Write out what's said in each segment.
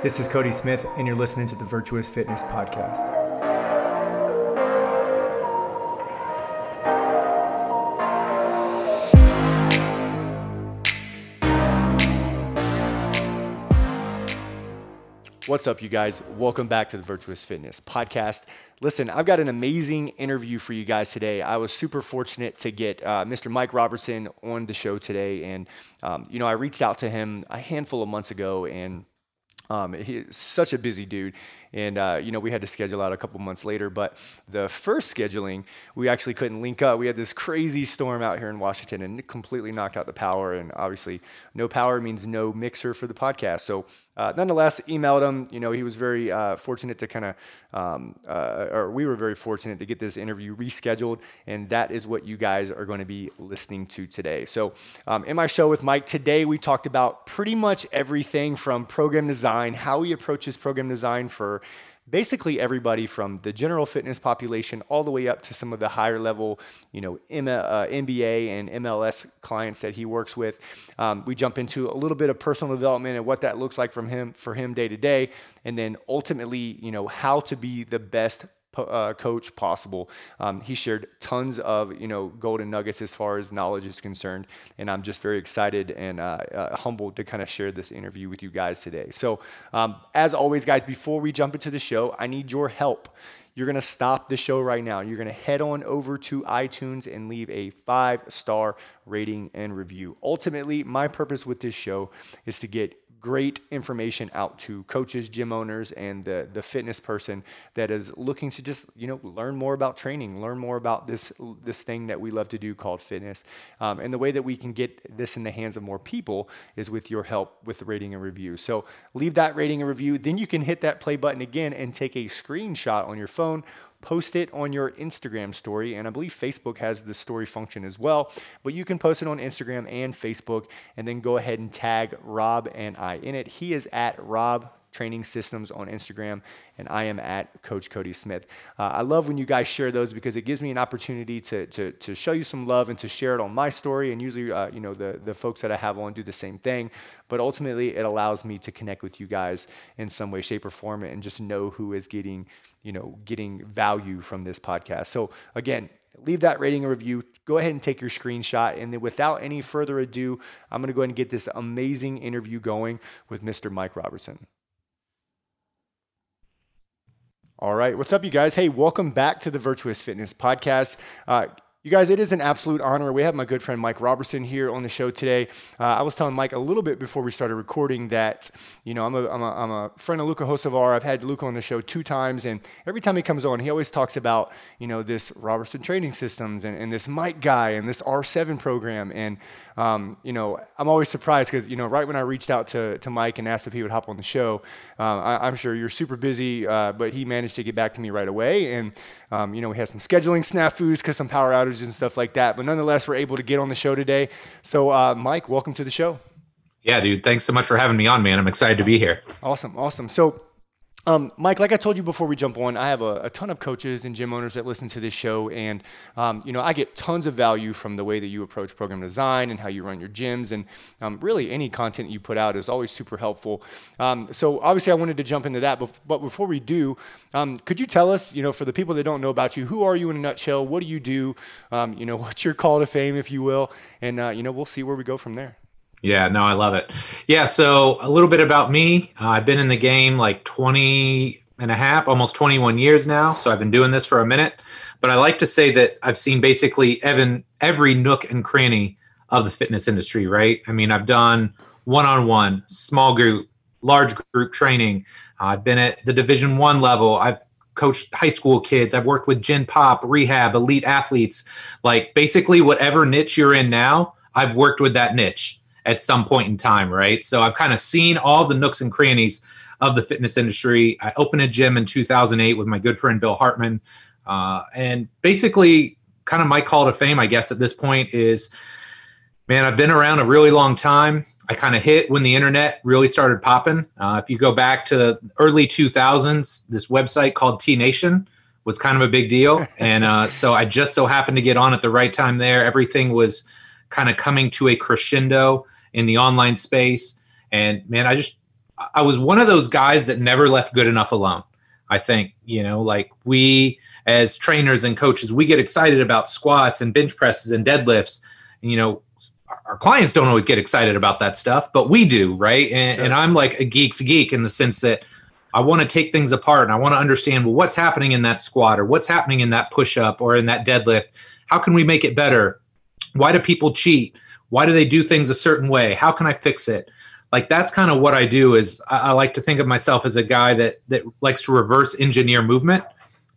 This is Cody Smith, and you're listening to the Virtuous Fitness Podcast. What's up, you guys? Welcome back to the Virtuous Fitness Podcast. Listen, I've got an amazing interview for you guys today. I was super fortunate to get uh, Mr. Mike Robertson on the show today. And, um, you know, I reached out to him a handful of months ago and um, he's such a busy dude, and uh, you know we had to schedule out a couple months later. But the first scheduling, we actually couldn't link up. We had this crazy storm out here in Washington, and it completely knocked out the power. And obviously, no power means no mixer for the podcast. So, uh, nonetheless, emailed him. You know, he was very uh, fortunate to kind of, um, uh, or we were very fortunate to get this interview rescheduled, and that is what you guys are going to be listening to today. So, um, in my show with Mike today, we talked about pretty much everything from program design, how he approaches program design for basically everybody from the general fitness population all the way up to some of the higher level, you know, M- uh, NBA and MLS clients that he works with. Um, we jump into a little bit of personal development and what that looks like from him for him day to day, and then ultimately, you know, how to be the best uh, coach possible. Um, he shared tons of you know golden nuggets as far as knowledge is concerned, and I'm just very excited and uh, uh, humbled to kind of share this interview with you guys today. So, um, as always, guys, before we jump into the show, I need your help. You're going to stop the show right now. You're going to head on over to iTunes and leave a five star rating and review. Ultimately, my purpose with this show is to get great information out to coaches, gym owners, and the, the fitness person that is looking to just you know learn more about training, learn more about this this thing that we love to do called fitness. Um, and the way that we can get this in the hands of more people is with your help with rating and review. So leave that rating and review. Then you can hit that play button again and take a screenshot on your phone post it on your Instagram story. And I believe Facebook has the story function as well. But you can post it on Instagram and Facebook and then go ahead and tag Rob and I in it. He is at Rob Training Systems on Instagram, and I am at Coach Cody Smith. Uh, I love when you guys share those because it gives me an opportunity to, to, to show you some love and to share it on my story. And usually, uh, you know, the, the folks that I have on do the same thing. But ultimately, it allows me to connect with you guys in some way, shape, or form and just know who is getting, you know, getting value from this podcast. So again, leave that rating and review. Go ahead and take your screenshot. And then without any further ado, I'm going to go ahead and get this amazing interview going with Mr. Mike Robertson. All right. What's up, you guys? Hey, welcome back to the Virtuous Fitness Podcast. Uh, you guys, it is an absolute honor. We have my good friend Mike Robertson here on the show today. Uh, I was telling Mike a little bit before we started recording that, you know, I'm a, I'm a, I'm a friend of Luka Hocevar. I've had Luka on the show two times, and every time he comes on, he always talks about, you know, this Robertson Training Systems and, and this Mike guy and this R7 program. And, um, you know, I'm always surprised because, you know, right when I reached out to, to Mike and asked if he would hop on the show, uh, I, am sure you're super busy, uh, but he managed to get back to me right away. And, um, you know, we had some scheduling snafus because some power outages and stuff like that. But nonetheless, we're able to get on the show today. So, uh, Mike, welcome to the show. Yeah, dude. Thanks so much for having me on, man. I'm excited to be here. Awesome. Awesome. So, um, Mike, like I told you before we jump on, I have a, a, ton of coaches and gym owners that listen to this show, and um, you know I get tons of value from the way that you approach program design and how you run your gyms, and um, really any content you put out is always super helpful. Um, so obviously, I wanted to jump into that, but before we do, um, could you tell us, you know, for the people that don't know about you, who are you in a nutshell? What do you do? Um, you know, what's your call to fame, if you will, and uh, you know, we'll see where we go from there. Yeah, no, I love it. Yeah, so a little bit about me. Uh, I've been in the game like 20 and a half, almost 21 years now. So I've been doing this for a minute. But I like to say that I've seen basically Evan, every nook and cranny of the fitness industry, right? I mean, I've done one on one, small group, large group training. Uh, I've been at the Division One level. I've coached high school kids. I've worked with Gen Pop, rehab, elite athletes. Like basically, whatever niche you're in now, I've worked with that niche at some point in time, right? So I've kind of seen all the nooks and crannies of the fitness industry. I opened a gym in 2008 with my good friend Bill Hartman. Uh, and basically, kind of my call to fame, I guess, at this point is man, I've been around a really long time. I kind of hit when the internet really started popping. Uh, if you go back to the early 2000s, this website called T Nation was kind of a big deal. And uh, so I just so happened to get on at the right time there. Everything was kind of coming to a crescendo in the online space. And man, I just I was one of those guys that never left good enough alone. I think, you know, like we as trainers and coaches, we get excited about squats and bench presses and deadlifts. And, you know, our clients don't always get excited about that stuff, but we do, right? And, sure. and I'm like a geek's geek in the sense that I want to take things apart and I want to understand well what's happening in that squat or what's happening in that push up or in that deadlift. How can we make it better? Why do people cheat? Why do they do things a certain way? How can I fix it? Like that's kind of what I do is I, I like to think of myself as a guy that that likes to reverse engineer movement,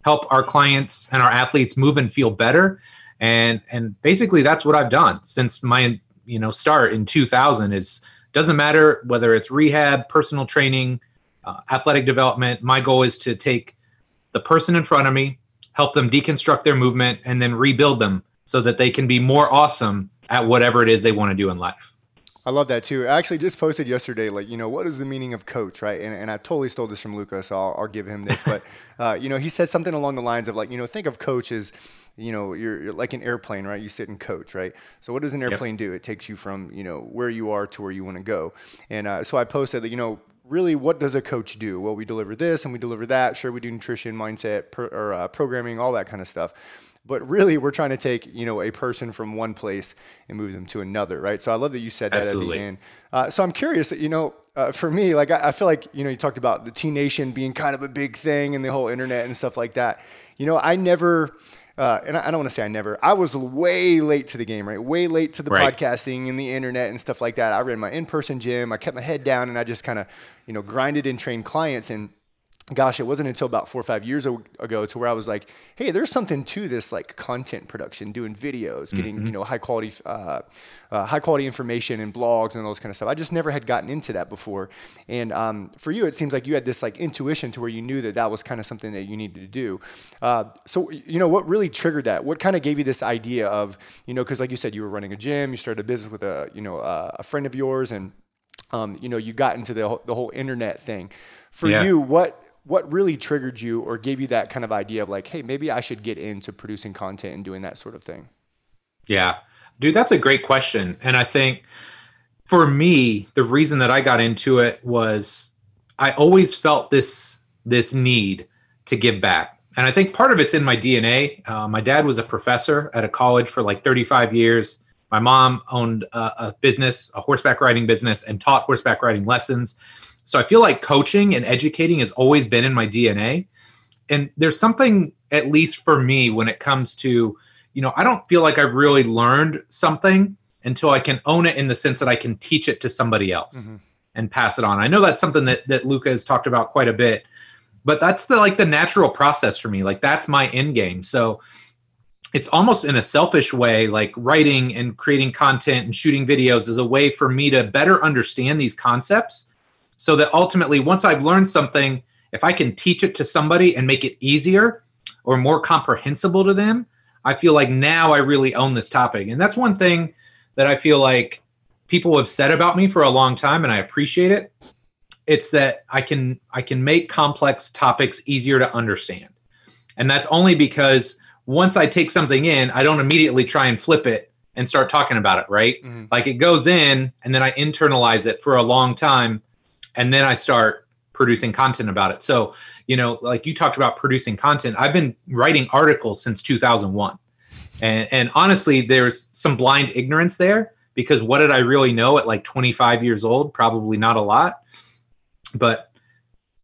help our clients and our athletes move and feel better. And and basically that's what I've done since my you know start in 2000 is doesn't matter whether it's rehab, personal training, uh, athletic development. My goal is to take the person in front of me, help them deconstruct their movement, and then rebuild them so that they can be more awesome at whatever it is they want to do in life. I love that too. I actually just posted yesterday, like, you know, what is the meaning of coach, right? And, and I totally stole this from Luka, so I'll, I'll give him this. But, uh, you know, he said something along the lines of, like, you know, think of coach as, you know, you're, you're, like an airplane, right? You sit in coach, right? So what does an airplane yep. do? It takes you from, you know, where you are to where you want to go. And uh, so I posted that, you know, really, what does a coach do? Well, we deliver this and we deliver that. Sure, we do nutrition, mindset, per, or uh, programming, all that kind of stuff. But really, we're trying to take you know a person from one place and move them to another, right? So I love that you said that Absolutely. at the end. Uh, so I'm curious that you know, uh, for me, like I, I, feel like you know, you talked about the T Nation being kind of a big thing and the whole internet and stuff like that. You know, I never. Uh, and I, I don't want to say I never. I was way late to the game, right? Way late to the right. podcasting and the internet and stuff like that. I ran my in-person gym. I kept my head down and I just kind of, you know, grinded and trained clients. And gosh, it wasn't until about four or five years ago to where I was like, hey, there's something to this like content production, doing videos, getting mm-hmm. you know high quality, uh, uh, high quality information and blogs and all those kind of stuff. I just never had gotten into that before. And um, for you, it seems like you had this like intuition to where you knew that that was kind of something that you needed to do. Uh, so you know, what really triggered that? What kind of gave you this idea of you know, because like you said, you were running a gym, you started a business with a you know a friend of yours, and um, you know you got into the the whole internet thing. For yeah. you, what what really triggered you or gave you that kind of idea of like, hey, maybe I should get into producing content and doing that sort of thing? Yeah. Dude, that's a great question. And I think for me, the reason that I got into it was I always felt this this need to give back. And I think part of it's in my DNA. Uh, my dad was a professor at a college for like 35 years. My mom owned a, a business, a horseback riding business, and taught horseback riding lessons. So I feel like coaching and educating has always been in my DNA. And there's something, at least for me, when it comes to, you know, I don't feel like I've really learned something until I can own it in the sense that I can teach it to somebody else mm-hmm. and pass it on. I know that's something that, that Luka has talked about quite a bit, but that's the like the natural process for me. Like that's my end game. So it's almost in a selfish way, like writing and creating content and shooting videos is a way for me to better understand these concepts so that ultimately once i've learned something if i can teach it to somebody and make it easier or more comprehensible to them i feel like now i really own this topic. And that's one thing that i feel like people have said about me for a long time and i appreciate it. It's that i can i can make complex topics easier to understand. And that's only because once i take something in i don't immediately try and flip it and start talking about it right? Mm-hmm. like it goes in and then i internalize it for a long time and then I start producing content about it. So, you know, like you talked about producing content, I've been writing articles since 2001. And, and honestly, there's some blind ignorance there because what did I really know at like 25 years old? Probably not a lot. But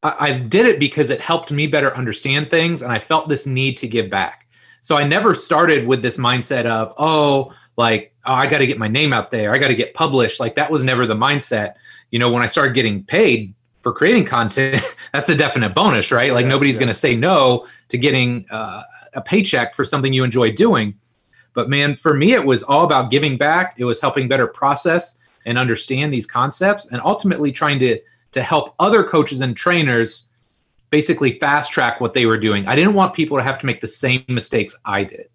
I, I did it because it helped me better understand things and I felt this need to give back. So I never started with this mindset of, oh, like, oh, I got to get my name out there. I got to get published. Like that was never the mindset you know, when I started getting paid for creating content, that's a definite bonus, right? Like yeah, nobody's yeah. going to say no to getting uh, a paycheck for something you enjoy doing. But man, for me, it was all about giving back. It was helping better process and understand these concepts, and ultimately trying to to help other coaches and trainers basically fast track what they were doing. I didn't want people to have to make the same mistakes I did.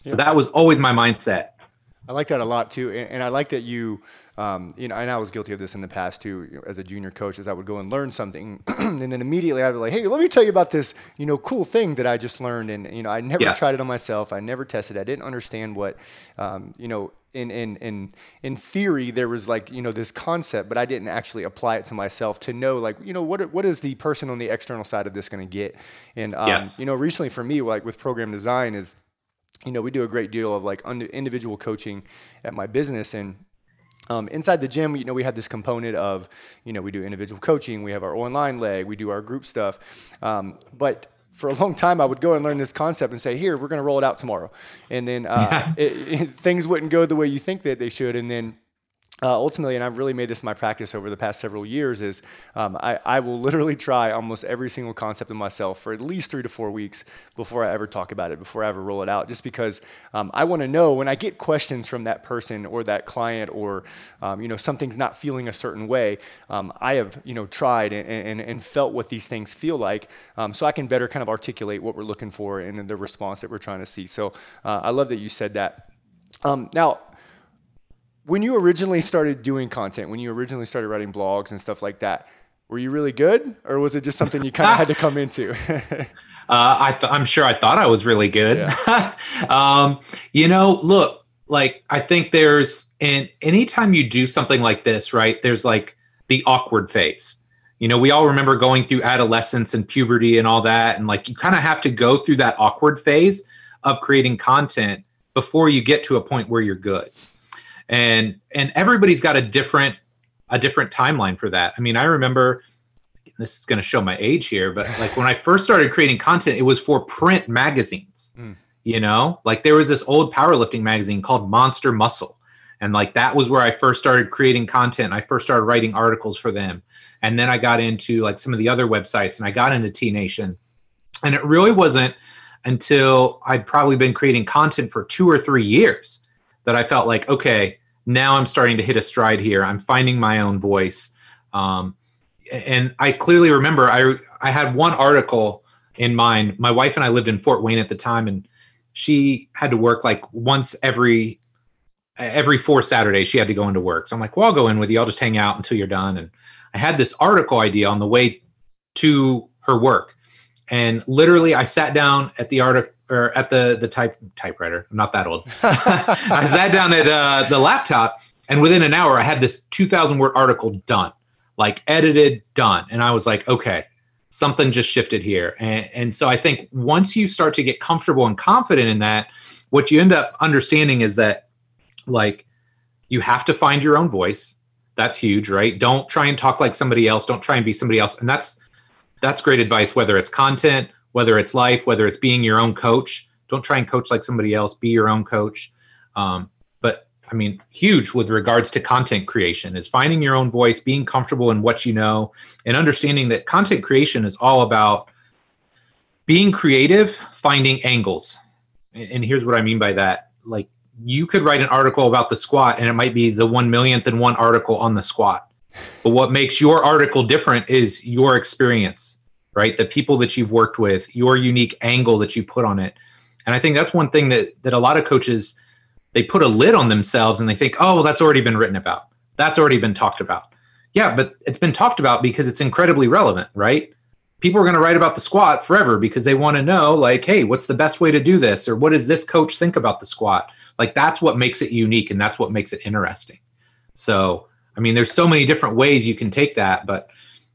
So yeah. that was always my mindset. I like that a lot too, and, and I like that you um, you know, and I was guilty of this in the past too, you know, as a junior coach, as I would go and learn something, and then immediately I'd be like, "Hey, let me tell you about this, you know, cool thing that I just learned." And you know, I never Yes. tried it on myself. I never tested. it. I didn't understand what, um, you know, in in in in theory there was like you know this concept, but I didn't actually apply it to myself to know like you know what what is the person on the external side of this going to get. And um, Yes. you know, recently for me, like with program design, is you know we do a great deal of like individual coaching at my business and um, inside the gym, you know, we have this component of, you know, we do individual coaching, we have our online leg, we do our group stuff. Um, but for a long time, I would go and learn this concept and say, here, we're going to roll it out tomorrow. And then uh, it, it, things wouldn't go the way you think that they should. And then uh, ultimately, and I've really made this my practice over the past several years, is um, I, I will literally try almost every single concept of myself for at least three to four weeks before I ever talk about it, before I ever roll it out, just because um, I want to know when I get questions from that person or that client or, um, you know, something's not feeling a certain way, um, I have, you know, tried and, and, and felt what these things feel like um, so I can better kind of articulate what we're looking for and the response that we're trying to see. So uh, I love that you said that. Um, now, when you originally started doing content, when you originally started writing blogs and stuff like that, were you really good, or was it just something you kind of had to come into? Uh, I th- I'm sure I thought I was really good. um, you know, look, like I think there's and anytime you do something like this, right? There's like the awkward phase. You know, we all remember going through adolescence and puberty and all that, and like you kind of have to go through that awkward phase of creating content before you get to a point where you're good. And and everybody's got a different a different timeline for that. I mean, I remember this is going to show my age here, but like when I first started creating content, it was for print magazines. Mm. You know, like there was this old powerlifting magazine called Monster Muscle. And like that was where I first started creating content. I first started writing articles for them. And then I got into like some of the other websites and I got into T Nation. And it really wasn't until I'd probably been creating content for two or three years that I felt like, okay, now I'm starting to hit a stride here. I'm finding my own voice. Um, and I clearly remember I I had one article in mind. My wife and I lived in Fort Wayne at the time, and she had to work like once every every four Saturdays. She had to go into work. So I'm like, well, I'll go in with you. I'll just hang out until you're done. And I had this article idea on the way to her work, and literally I sat down at the article or at the the type typewriter. I'm not that old. I sat down at uh, the laptop, and within an hour, I had this 2,000 word article done, like edited, done. And I was like, okay, something just shifted here. And, and so I think once you start to get comfortable and confident in that, what you end up understanding is that, like, you have to find your own voice. That's huge, right? Don't try and talk like somebody else. Don't try and be somebody else. And that's that's great advice. Whether it's content, whether it's life, whether it's being your own coach. Don't try and coach like somebody else. Be your own coach. Um, but I mean, huge with regards to content creation is finding your own voice, being comfortable in what you know, and understanding that content creation is all about being creative, finding angles. And here's what I mean by that. Like you could write an article about the squat and it might be the one millionth and one article on the squat. But what makes your article different is your experience, right? The people that you've worked with, your unique angle that you put on it. And I think that's one thing that that a lot of coaches they put a lid on themselves and they think, "Oh, well, that's already been written about. That's already been talked about." Yeah, but it's been talked about because it's incredibly relevant, right? People are going to write about the squat forever because they want to know like, "Hey, what's the best way to do this?" or "What does this coach think about the squat?" Like that's what makes it unique and that's what makes it interesting. So, I mean, there's so many different ways you can take that, but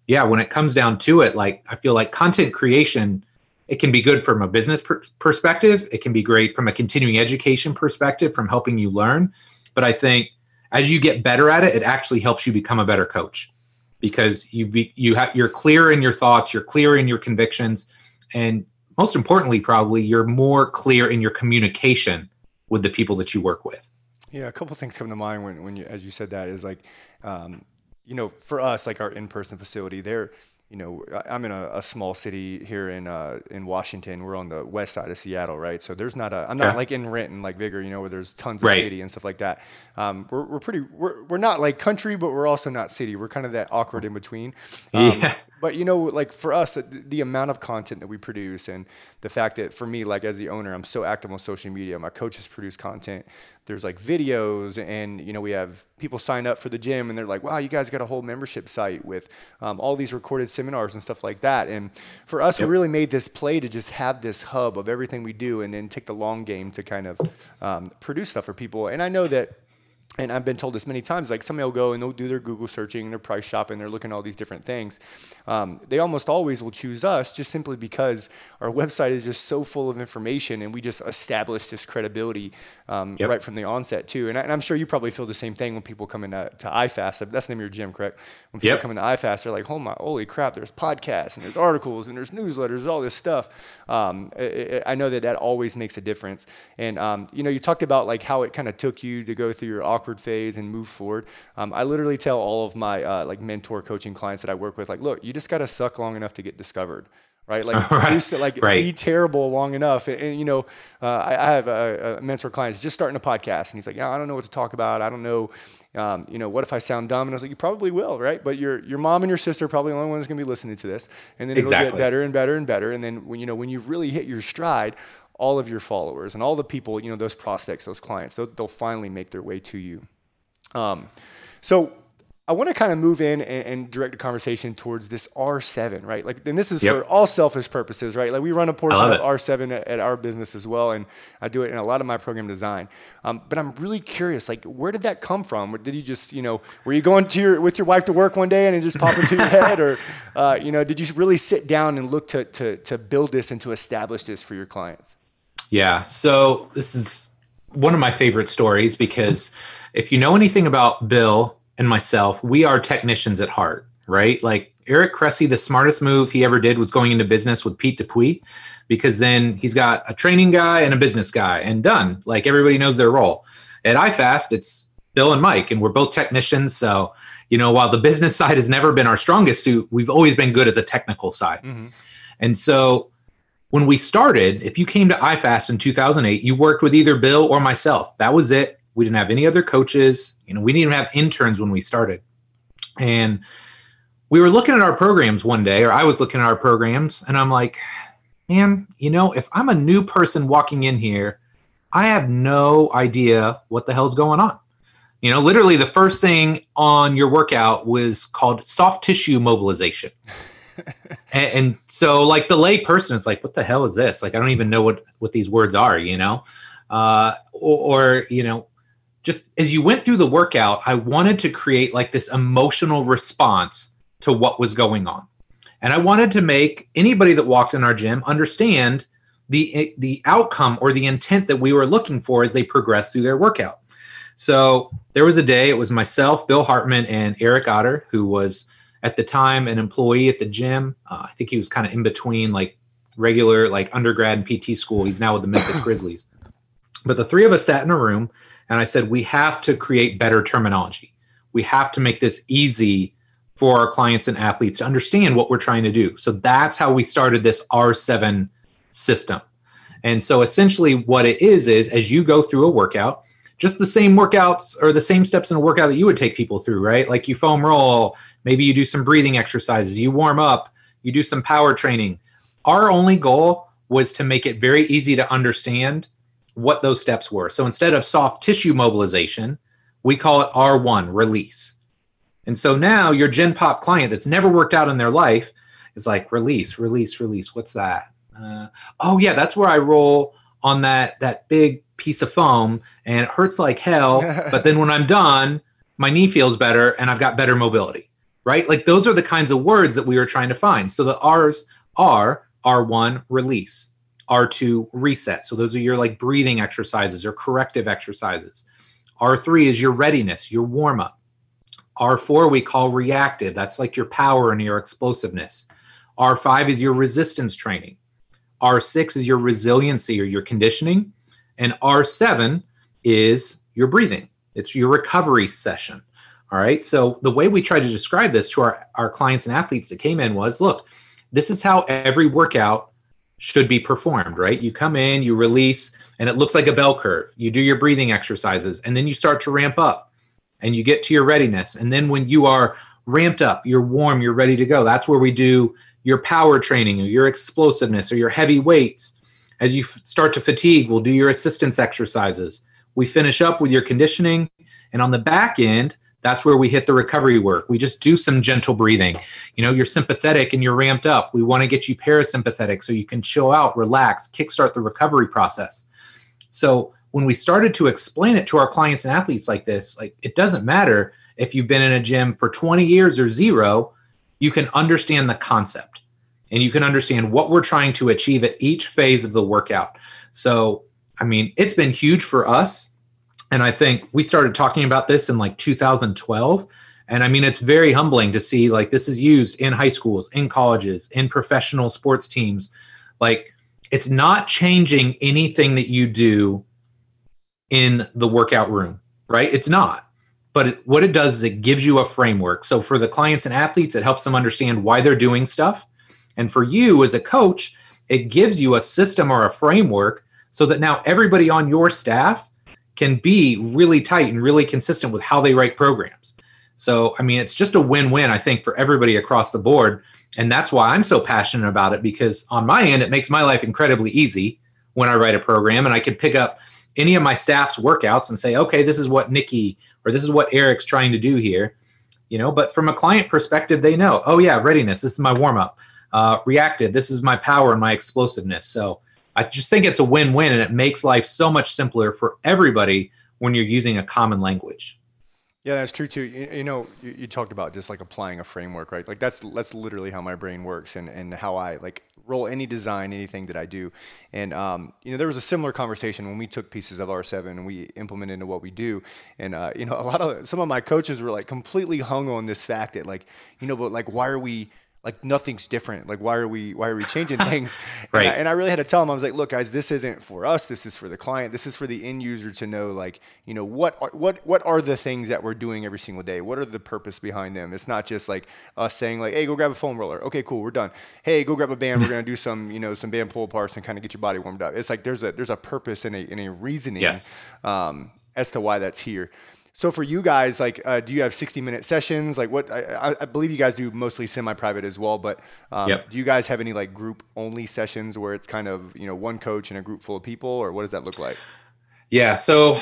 yeah, when it comes down to it, like I feel like content creation, it can be good from a business per- perspective. It can be great from a continuing education perspective, from helping you learn. But I think as you get better at it, it actually helps you become a better coach because you be you have you're clear in your thoughts, you're clear in your convictions, and most importantly, probably you're more clear in your communication with the people that you work with. Yeah, a couple things come to mind when, when you, as you said that is like, um, you know, for us, like our in-person facility, there, you know, I'm in a, a small city here in uh, in Washington. We're on the west side of Seattle, right? So there's not a, I'm not Yeah. like in Renton, like Vigor, you know, where there's tons of Right. city and stuff like that. Um, we're, we're pretty, we're, we're not like country, but we're also not city. We're kind of that awkward in between. Um, Yeah. but you know, like for us, the, the amount of content that we produce, and the fact that for me, like as the owner, I'm so active on social media. My coaches produce content. There's like videos, and you know, we have people sign up for the gym, and they're like, "Wow, you guys got a whole membership site with um, all these recorded seminars and stuff like that." And for us, yep. we really made this play to just have this hub of everything we do, and then take the long game to kind of um, produce stuff for people. And I know that and I've been told this many times, like somebody will go and they'll do their Google searching, and their price shopping, they're looking at all these different things. Um, they almost always will choose us just simply because our website is just so full of information and we just establish this credibility um, yep. right from the onset too. And, I, am sure you probably feel the same thing when people come into to iFast. That's the name of your gym, correct? When people yep. come into iFast, they're like, oh my, holy crap, there's podcasts and there's articles and there's newsletters, all this stuff. Um, I, I, know that that always makes a difference. And, um, you know, you talked about like how it kind of took you to go through your awkward awkward phase and move forward. Um, I literally tell all of my uh, like mentor coaching clients that I work with, like, look, you just got to suck long enough to get discovered right? Like, right. To, like right. be terrible long enough. And, and you know, uh, I, I, have a, a, mentor client who's just starting a podcast, and he's like, "Yeah, I don't know what to talk about. I don't know, um, you know, what if I sound dumb?" And I was like, "You probably will, right? But your your mom and your sister are probably the only ones going to be listening to this, and then it'll get better and better and better. And then when you know when you really hit your stride." All of your followers and all the people, you know, those prospects, those clients, they'll, they'll finally make their way to you. Um, so I want to kind of move in and, and, direct the conversation towards this R7, right? Like, and this is yep. for all selfish purposes, right? Like, we run a portion of R7 at, at, our business as well, and I do it in a lot of my program design. Um, but I'm really curious, like, where did that come from? Did you just, you know, were you going to your with your wife to work one day and it just popped into your head, or, uh, you know, did you really sit down and look to to to build this and to establish this for your clients? Yeah. So this is one of my favorite stories because if you know anything about Bill and myself, we are technicians at heart, right? Like Eric Cressey, the smartest move he ever did was going into business with Pete Dupuis because then he's got a training guy and a business guy and done. Like everybody knows their role. At iFast, it's Bill and Mike, and we're both technicians. So, you know, while the business side has never been our strongest suit, we've always been good at the technical side. Mm-hmm. And so when we started, if you came to iFast in 2008, you worked with either Bill or myself. That was it. We didn't have any other coaches. You know, we didn't even have interns when we started. And we were looking at our programs one day, or I was looking at our programs, and I'm like, man, you know, if I'm a new person walking in here, I have no idea what the hell's going on. You know, literally the first thing on your workout was called soft tissue mobilization. And, and, so like the lay person is like, what the hell is this? Like, I don't even know what, what these words are, you know? Uh, or, or, you know, just as you went through the workout, I wanted to create like this emotional response to what was going on. And I wanted to make anybody that walked in our gym understand the the outcome or the intent that we were looking for as they progressed through their workout. So there was a day, it was myself, Bill Hartman, and Eric Oetter, who was at the time an employee at the gym. Uh, I think he was kind of in between like regular like undergrad and PT school. He's now with the Memphis Grizzlies. But the three of us sat in a room and I said, we have to create better terminology. We have to make this easy for our clients and athletes to understand what we're trying to do. So that's how we started this R7 system. And so essentially, what it is, is as you go through a workout, just the same workouts or the same steps in a workout that you would take people through, right? Like you foam roll, maybe you do some breathing exercises, you warm up, you do some power training. Our only goal was to make it very easy to understand what those steps were. So instead of soft tissue mobilization, we call it R1 release. And so now your Gen Pop client that's never worked out in their life is like release, release, release. What's that? Uh, oh yeah, that's where I roll on that that big piece of foam and it hurts like hell. but then when I'm done, my knee feels better and I've got better mobility. Right? Like those are the kinds of words that we were trying to find. So the R's are R1 release. R2 reset. So those are your like breathing exercises or corrective exercises. R3 is your readiness, your warm up. R4 we call reactive. That's like your power and your explosiveness. R5 is your resistance training. R6 is your resiliency or your conditioning. And R7 is your breathing. It's your recovery session. All right. So the way we try to describe this to our, our clients and athletes that came in was look, this is how every workout should be performed, right? You come in, you release, and it looks like a bell curve. You do your breathing exercises, and then you start to ramp up and you get to your readiness. And then when you are ramped up, you're warm, you're ready to go. That's where we do your power training or your explosiveness or your heavy weights. As you f- start to fatigue, we'll do your assistance exercises. We finish up with your conditioning. And on the back end, that's where we hit the recovery work. We just do some gentle breathing. You know, you're sympathetic and you're ramped up. We want to get you parasympathetic so you can chill out, relax, kickstart the recovery process. So when we started to explain it to our clients and athletes like this, like it doesn't matter if you've been in a gym for 20 years or zero, you can understand the concept and you can understand what we're trying to achieve at each phase of the workout. So, I mean, it's been huge for us. And I think we started talking about this in like 2012. And I mean, it's very humbling to see like this is used in high schools, in colleges, in professional sports teams. Like, it's not changing anything that you do in the workout room, right? It's not. But it, what it does is it gives you a framework. So for the clients and athletes, it helps them understand why they're doing stuff. And for you as a coach, it gives you a system or a framework so that now everybody on your staff can be really tight and really consistent with how they write programs. So, I mean, it's just a win win, I think, for everybody across the board. And that's why I'm so passionate about it because on my end, it makes my life incredibly easy when I write a program and I can pick up any of my staff's workouts and say, okay, this is what Nikki or this is what Eric's trying to do here. You know, but from a client perspective, they know, oh, yeah, readiness, this is my warm up. Uh, reactive, this is my power and my explosiveness. So I just think it's a win win and it makes life so much simpler for everybody when you're using a common language. Yeah, that's true too. You, you know, you, you, talked about just like applying a framework, right? Like that's that's literally how my brain works and, and how I like roll any design, anything that I do. And um, you know, there was a similar conversation when we took pieces of R7 and we implemented into what we do. And uh, you know, a lot of some of my coaches were like completely hung on this fact that like, you know, but like, why are we like nothing's different. Like why are we why are we changing things? right. And I, and I, really had to tell them I was like, look, guys, this isn't for us. This is for the client. This is for the end user to know, like, you know, what are, what what are the things that we're doing every single day? What are the purpose behind them? It's not just like us saying like, hey, go grab a foam roller. Okay, cool, we're done. Hey, go grab a band. We're gonna do some you know some band pull-aparts and kind of get your body warmed up. It's like there's a there's a purpose and a and a reasoning yes. um, as to why that's here. So for you guys, like, uh, do you have 60 minute sessions? Like what, I, I believe you guys do mostly semi-private as well, but um, yep. do you guys have any like group only sessions where it's kind of, you know, one coach and a group full of people or what does that look like? Yeah. So,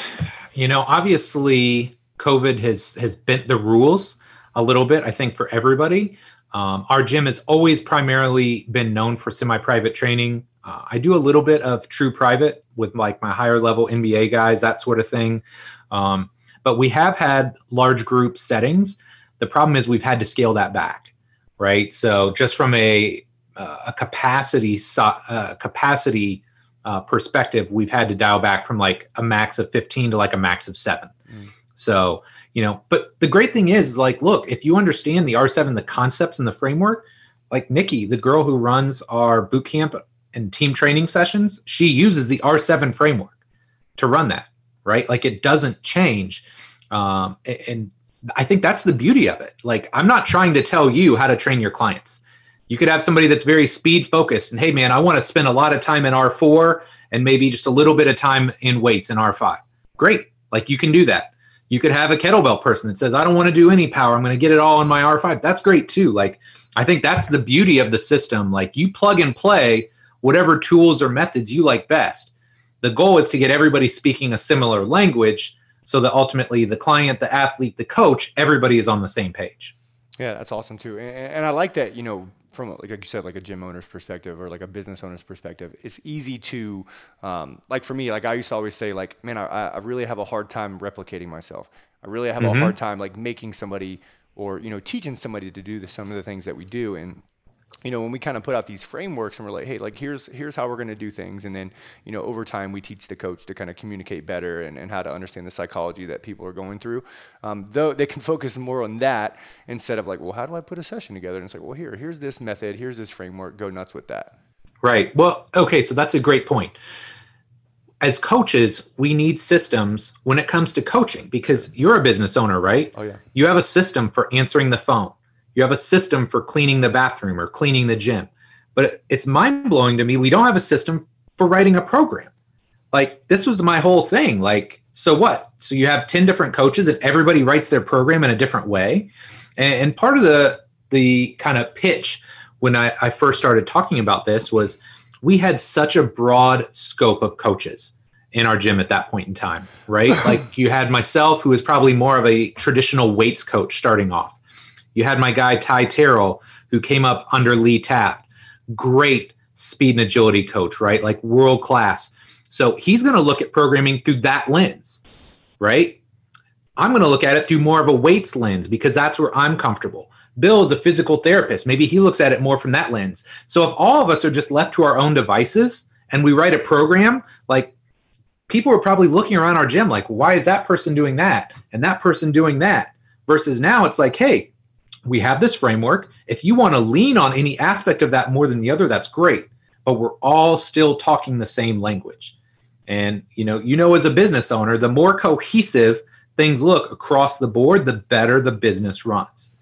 you know, obviously COVID has, has bent the rules a little bit, I think for everybody. Um, our gym has always primarily been known for semi-private training. Uh, I do a little bit of true private with like my higher level NBA guys, that sort of thing. Um, but we have had large group settings. The problem is we've had to scale that back, right? So just from a uh, a capacity uh, capacity uh, perspective, we've had to dial back from like a max of 15 to like a max of seven. Mm. So you know, but the great thing is like, look, if you understand the R7, the concepts and the framework, like Nikki, the girl who runs our boot camp and team training sessions, she uses the R7 framework to run that right? Like it doesn't change. Um, and I think that's the beauty of it. Like I'm not trying to tell you how to train your clients. You could have somebody that's very speed focused and hey man, I want to spend a lot of time in R4 and maybe just a little bit of time in weights in R5. Great. Like you can do that. You could have a kettlebell person that says, I don't want to do any power. I'm going to get it all in my R5. That's great too. Like I think that's the beauty of the system. Like you plug and play whatever tools or methods you like best the goal is to get everybody speaking a similar language so that ultimately the client, the athlete, the coach, everybody is on the same page. Yeah, that's awesome too. And, and I like that, you know, from like you said, like a gym owner's perspective or like a business owner's perspective, it's easy to, um, like for me, like I used to always say, like, man, I, I really have a hard time replicating myself. I really have mm-hmm. a hard time like making somebody or you know teaching somebody to do the, some of the things that we do. And you know, when we kind of put out these frameworks and we're like, hey, like here's here's how we're going to do things, and then you know, over time we teach the coach to kind of communicate better and, and how to understand the psychology that people are going through. Um, though they can focus more on that instead of like, well, how do I put a session together? And it's like, well, here, here's this method, here's this framework, go nuts with that. Right. Well, okay, so that's a great point. As coaches, we need systems when it comes to coaching because you're a business owner, right? Oh yeah. You have a system for answering the phone you have a system for cleaning the bathroom or cleaning the gym. But it's mind blowing to me. We don't have a system for writing a program. Like, this was my whole thing. Like, so what? So you have 10 different coaches and everybody writes their program in a different way. And, and part of the the kind of pitch when I, I first started talking about this was we had such a broad scope of coaches in our gym at that point in time, right? like you had myself, who was probably more of a traditional weights coach starting off. You had my guy Ty Terrell, who came up under Lee Taft, great speed and agility coach, right? Like world class. So he's going to look at programming through that lens, right? I'm going to look at it through more of a weights lens because that's where I'm comfortable. Bill is a physical therapist. Maybe he looks at it more from that lens. So if all of us are just left to our own devices and we write a program, like people are probably looking around our gym like, why is that person doing that and that person doing that? Versus now it's like, hey, we have this framework. If you want to lean on any aspect of that more than the other, that's great. But we're all still talking the same language. And you know, you know, as a business owner, the more cohesive things look across the board, the better the business runs.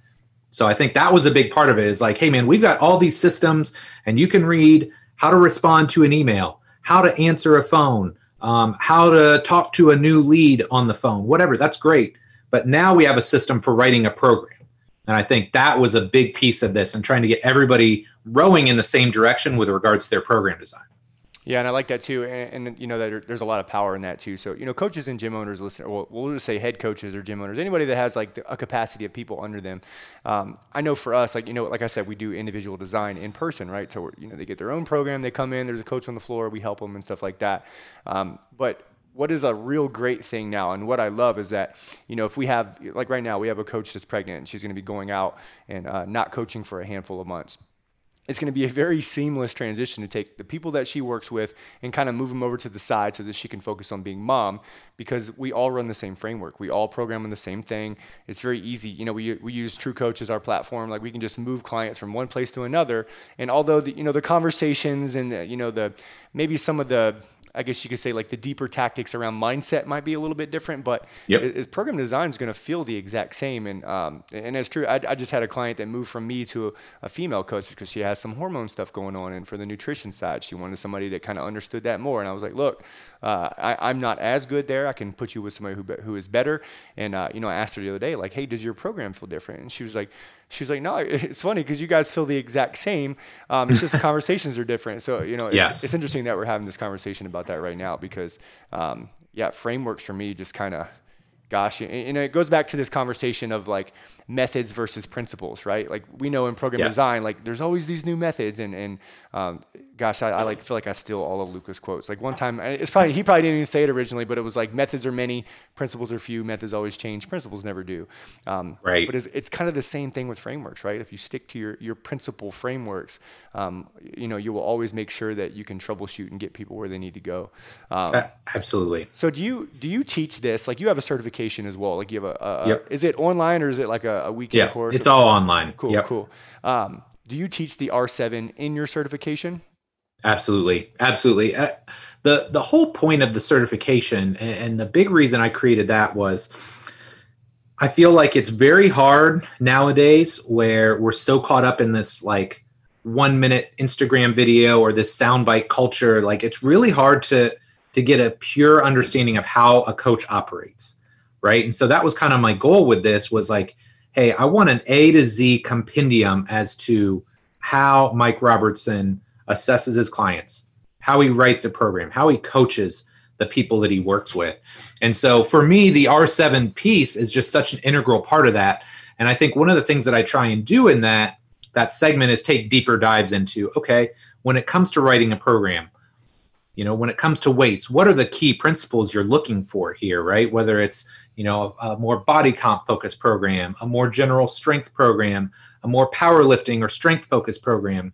So I think that was a big part of it is like, hey man, we've got all these systems and you can read how to respond to an email, how to answer a phone, um, how to talk to a new lead on the phone, whatever. That's great. But now we have a system for writing a program. And I think that was a big piece of this and trying to get everybody rowing in the same direction with regards to their program design. Yeah, and I like that too. And, and you know, that there's a lot of power in that too. So, you know, coaches and gym owners listen, well, we'll just say head coaches or gym owners, anybody that has like a capacity of people under them. Um, I know for us, like, you know, like I said, we do individual design in person, right? So, you know, they get their own program, they come in, there's a coach on the floor, we help them and stuff like that. Um, but what is a real great thing now and what i love is that you know if we have like right now we have a coach that's pregnant and she's going to be going out and uh, not coaching for a handful of months it's going to be a very seamless transition to take the people that she works with and kind of move them over to the side so that she can focus on being mom because we all run the same framework. We all program on the same thing. It's very easy. You know, we, we use True Coach as our platform. Like we can just move clients from one place to another. And although the, you know, the conversations and, the, you know, the, maybe some of the, I guess you could say like the deeper tactics around mindset might be a little bit different, but yep. it, program design is going to feel the exact same. And um, and it's true. I, I, just had a client that moved from me to a, a, female coach because she has some hormone stuff going on, and for the nutrition side, she wanted somebody that kind of understood that more. And I was like, look, uh, I, am not as good there. I can put you with somebody who who is better. And uh, you know, I asked her the other day, like, hey, does your program feel different? And she was like, she was like, no, it's funny because you guys feel the exact same. Um, it's just the conversations are different. So, you know, it's, yes. it's, interesting that we're having this conversation about that right now because, um, yeah, frameworks for me just kind of, gosh, and, and it goes back to this conversation of like, methods versus principles, right? Like we know in program yes. design, like there's always these new methods, and and um, gosh, I, I, like feel like I steal all of Luka's quotes. Like one time, it's probably he probably didn't even say it originally, but it was like methods are many, principles are few, methods always change, principles never do. Um, right. But it's, it's kind of the same thing with frameworks, right? If you stick to your your principle frameworks, um, you know you will always make sure that you can troubleshoot and get people where they need to go. Um, uh, absolutely. So do you do you teach this? Like you have a certification as well. Like you have a, a, a yep. is it online or is it like a a, weekend yeah, course? It's all online. Cool, yep. cool. Um, do you teach the R7 in your certification? Absolutely, absolutely. Uh, the The whole point of the certification, and, and the big reason I created that was, I feel like it's very hard nowadays where we're so caught up in this like one minute Instagram video or this soundbite culture. Like it's really hard to to get a pure understanding of how a coach operates, right? And so that was kind of my goal with this was like hey, I want an A to Z compendium as to how Mike Robertson assesses his clients, how he writes a program, how he coaches the people that he works with. And so for me, the R7 piece is just such an integral part of that. And I think one of the things that I try and do in that that segment is take deeper dives into okay, when it comes to writing a program, you know, when it comes to weights, what are the key principles you're looking for here, right? Whether it's you know, a more body comp focused program, a more general strength program, a more powerlifting or strength focused program.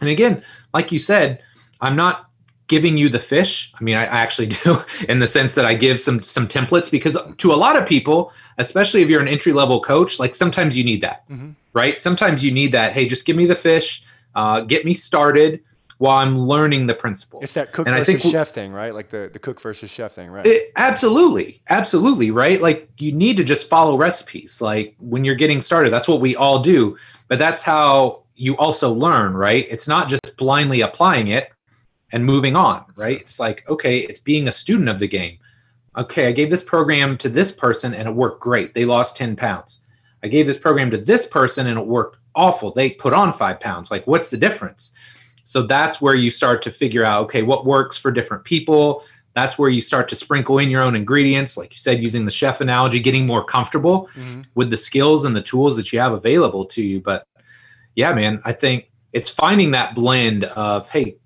And again, like you said, I'm not giving you the fish. I mean, I, actually do in the sense that I give some some templates because to a lot of people, especially if you're an entry level coach, like sometimes you need that, mm-hmm. right? Sometimes you need that. Hey, just give me the fish, uh, get me started while I'm learning the principles. It's that cook and versus I think chef thing, right? Like the, the cook versus chef thing, right? It, absolutely. Absolutely, right? Like you need to just follow recipes. Like when you're getting started, that's what we all do. But that's how you also learn, right? It's not just blindly applying it and moving on, right? It's like, okay, it's being a student of the game. Okay, I gave this program to this person and it worked great. They lost 10 pounds. I gave this program to this person and it worked awful. They put on five pounds. Like, what's the difference? So that's where you start to figure out, okay, what works for different people. That's where you start to sprinkle in your own ingredients, like you said, using the chef analogy, getting more comfortable mm-hmm. with the skills and the tools that you have available to you. But yeah, man, I think it's finding that blend of, hey,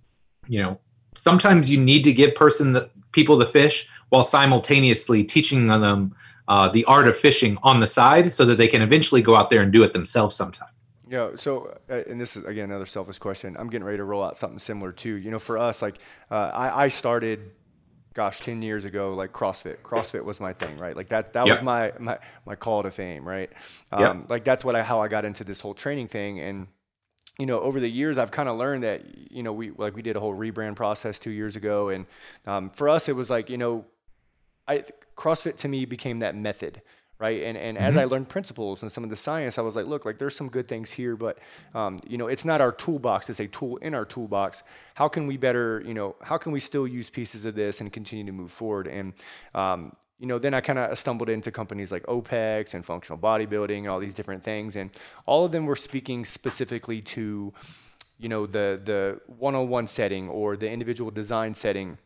you know, sometimes you need to give person the people the fish while simultaneously teaching them uh, the art of fishing on the side so that they can eventually go out there and do it themselves sometime. Yeah. So, uh, and this is again another selfish question. I'm getting ready to roll out something similar too. You know, for us, like uh, I, I, started, gosh, ten years ago, like CrossFit. CrossFit was my thing, right? Like that. That yep. was my my my call to fame, right? Um, yep. Like that's what I how I got into this whole training thing and you know, over the years, I've kind of learned that, you know, we like we did a whole rebrand process two years ago, and um, for us, it was like, you know, I CrossFit to me became that method, right? And and mm-hmm. as I learned principles and some of the science, I was like, look, like there's some good things here, but um, you know, it's not our toolbox; it's a tool in our toolbox. How can we better, you know, how can we still use pieces of this and continue to move forward? And um, you know, then I kind of stumbled into companies like OPEX and functional bodybuilding and all these different things, and all of them were speaking specifically to, you know, the the one-on-one setting or the individual design setting.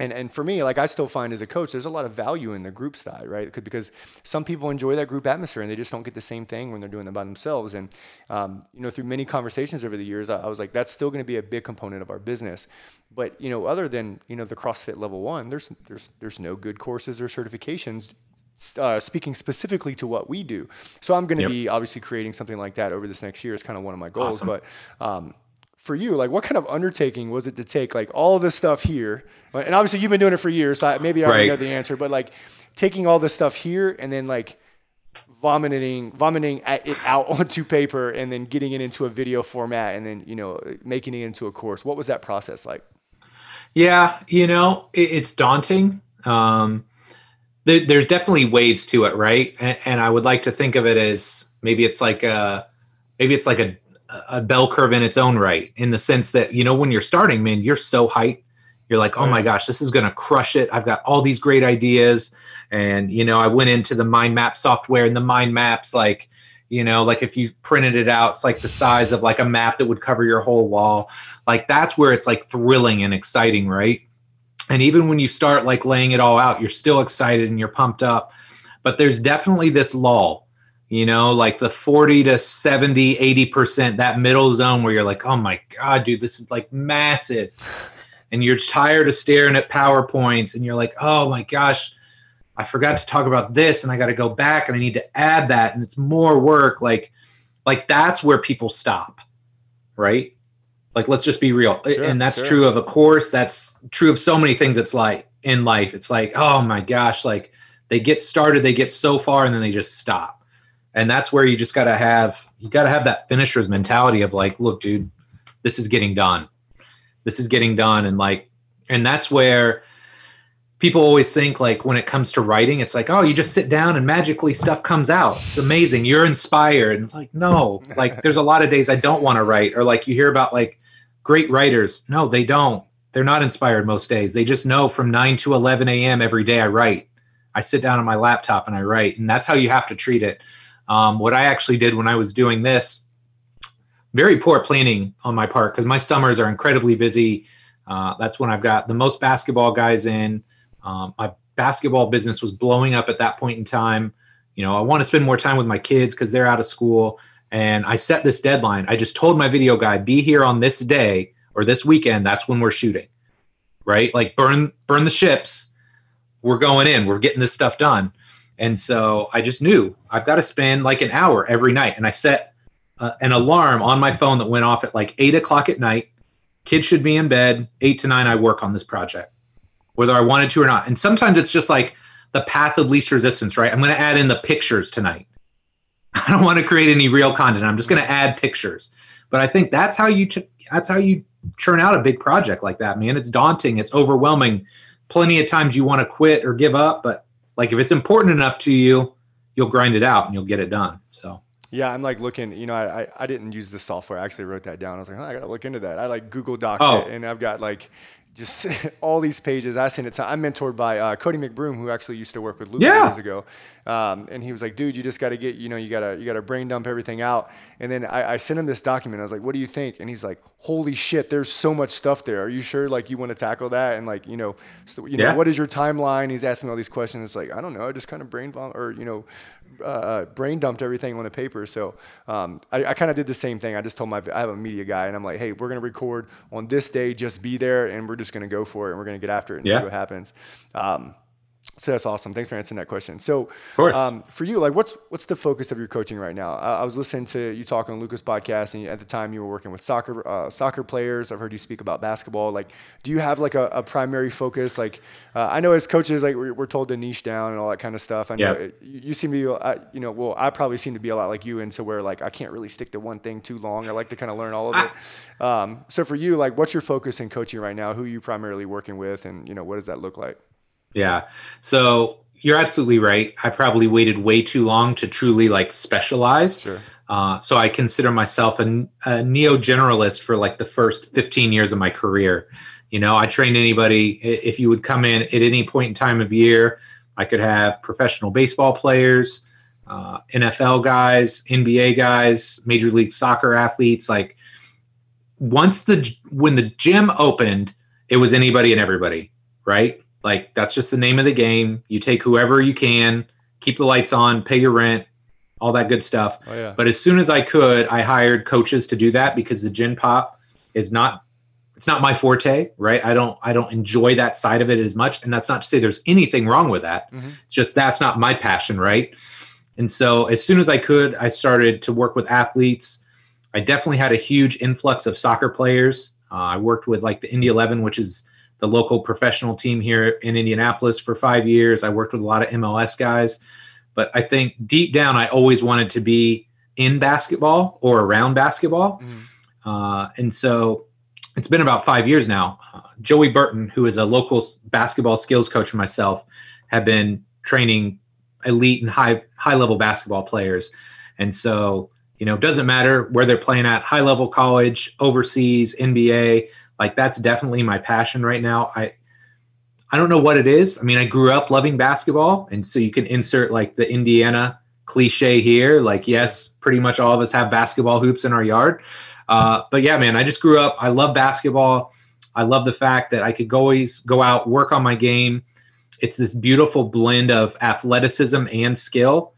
And, and for me, like I still find as a coach, there's a lot of value in the group side, right? Because some people enjoy that group atmosphere and they just don't get the same thing when they're doing it by themselves. And, um, you know, through many conversations over the years, I, I was like, that's still going to be a big component of our business. But you know, other than you know the CrossFit Level One, there's there's there's no good courses or certifications uh, speaking specifically to what we do. So I'm going to yep. be obviously creating something like that over this next year. Is kind of one of my goals. Awesome. But um, for you, like, what kind of undertaking was it to take like all this stuff here? And obviously, you've been doing it for years. So I, maybe I already right. know the answer. But like, taking all this stuff here and then like vomiting vomiting it out onto paper and then getting it into a video format and then you know making it into a course what was that process like yeah, you know, it, it's daunting. Um, th- there's definitely waves to it, right? And, and, I would like to think of it as maybe it's like a maybe it's like a a bell curve in its own right, in the sense that you know when you're starting, man, you're so hyped. You're like, oh my mm-hmm. gosh, this is gonna crush it. I've got all these great ideas, and you know, I went into the mind map software, and the mind maps like you know like if you printed it out it's like the size of like a map that would cover your whole wall. Like that's where it's like thrilling and exciting right? And even when you start like laying it all out you're still excited and you're pumped up. But there's definitely this lull you know like the 40 to 70 80% that middle zone where you're like oh my god dude this is like massive. And you're tired of staring at powerpoints and you're like oh my gosh I forgot to talk about this and I got to go back and I need to add that and it's more work. Like like that's where people stop right? Like let's just be real. Sure, and that's sure. true of a course. That's true of so many things it's like in life. It's like oh my gosh like they get started they get so far and then they just stop and that's where you just got to have you got to have that finisher's mentality of like look dude this is getting done. This is getting done. And like and that's where people always think like when it comes to writing it's like oh you just sit down and magically stuff comes out. It's amazing. You're inspired. And it's like no like there's a lot of days i don't want to write. Or like you hear about like great writers. No they don't. They're not inspired most days. They just know from 9 to 11 a.m every day i write. I sit down on my laptop and i write. And that's how you have to treat it um, what i actually did when i was doing this very poor planning on my part because my summers are incredibly busy uh, that's when i've got the most basketball guys in um, my basketball business was blowing up at that point in time. You know, I want to spend more time with my kids because they're out of school. And I set this deadline. I just told my video guy, be here on this day or this weekend. That's when we're shooting. Right? Like burn burn the ships. We're going in. We're getting this stuff done. And so I just knew I've got to spend like an hour every night. And I set uh, an alarm on my phone that went off at like eight o'clock at night. Kids should be in bed. Eight to nine, I work on this project whether I wanted to or not. And sometimes it's just like the path of least resistance, right? I'm going to add in the pictures tonight. I don't want to create any real content. I'm just going to add pictures. But I think that's how you ch- that's how you churn out a big project like that, man. It's daunting, it's overwhelming. Plenty of times you want to quit or give up, but like if it's important enough to you, you'll grind it out and you'll get it done. So yeah, I'm like looking. You know, I, I, I didn't use the software. I actually wrote that down. I was like, oh, I gotta look into that. I like Google Doc oh. it, and I've got like just all these pages. I sent it to. I'm mentored by uh, Cody McBroom, who actually used to work with Luke Yeah. years ago. Um, and he was like, "Dude, you just got to get, you know, you gotta, you gotta brain dump everything out." And then I, I sent him this document. I was like, "What do you think?" And he's like, "Holy shit, there's so much stuff there. Are you sure, like, you want to tackle that?" And like, you know, so, you know, what is your timeline? He's asking all these questions. It's like, I don't know. I just kind of brain bomb or you know, uh, brain dumped everything on a paper. So um, I, I kind of did the same thing. I just told my, I have a media guy, and I'm like, "Hey, we're gonna record on this day. Just be there, and we're just gonna go for it, and we're gonna get after it and Yeah. see what happens." Um, so that's awesome. Thanks for answering that question. So, course. Um, for you, like, what's what's the focus of your coaching right now? I, I was listening to you talk on Luka's podcast, and you, at the time you were working with soccer uh, soccer players. I've heard you speak about basketball. Like, do you have like a, a primary focus? Like, uh, I know as coaches, like we're, we're told to niche down and all that kind of stuff. I know Yeah. it, you seem to be, uh, you know, well, I probably seem to be a lot like you, and so where like I can't really stick to one thing too long. I like to kind of learn all of it. Um, so for you, like, what's your focus in coaching right now? Who are you primarily working with, and you know, what does that look like? Yeah. So you're absolutely right. I probably waited way too long to truly like specialize. Sure. Uh, so I consider myself a, a neo generalist for like the first 15 years of my career. You know, I trained anybody. If you would come in at any point in time of year, I could have professional baseball players, uh, NFL guys, NBA guys, Major League Soccer athletes. Like once the when the gym opened, it was anybody and everybody, right? Like that's just the name of the game. You take whoever you can, keep the lights on, pay your rent, all that good stuff. Oh yeah. But as soon as I could, I hired coaches to do that because the gen pop is not it's not my forte, right? I don't I don't enjoy that side of it as much. And that's not to say there's anything wrong with that. Mhm. It's just that's not my passion, right? And so as soon as I could, I started to work with athletes. I definitely had a huge influx of soccer players. Uh, I worked with like the Indy 11, which is the local professional team here in Indianapolis for five years. I worked with a lot of MLS guys. But I think deep down, I always wanted to be in basketball or around basketball. Mhm. Uh, and so it's been about five years now. Uh, Joey Burton, who is a local basketball skills coach and myself, have been training elite and high high level basketball players. And so, you know, it doesn't matter where they're playing at, high level college, overseas, NBA, like that's definitely my passion right now. I I don't know what it is. I mean, I grew up loving basketball, and so you can insert like the Indiana cliche here. Like, yes, pretty much all of us have basketball hoops in our yard. Uh, but yeah, man, I just grew up. I love basketball. I love the fact that I could always go out, work on my game. It's this beautiful blend of athleticism and skill,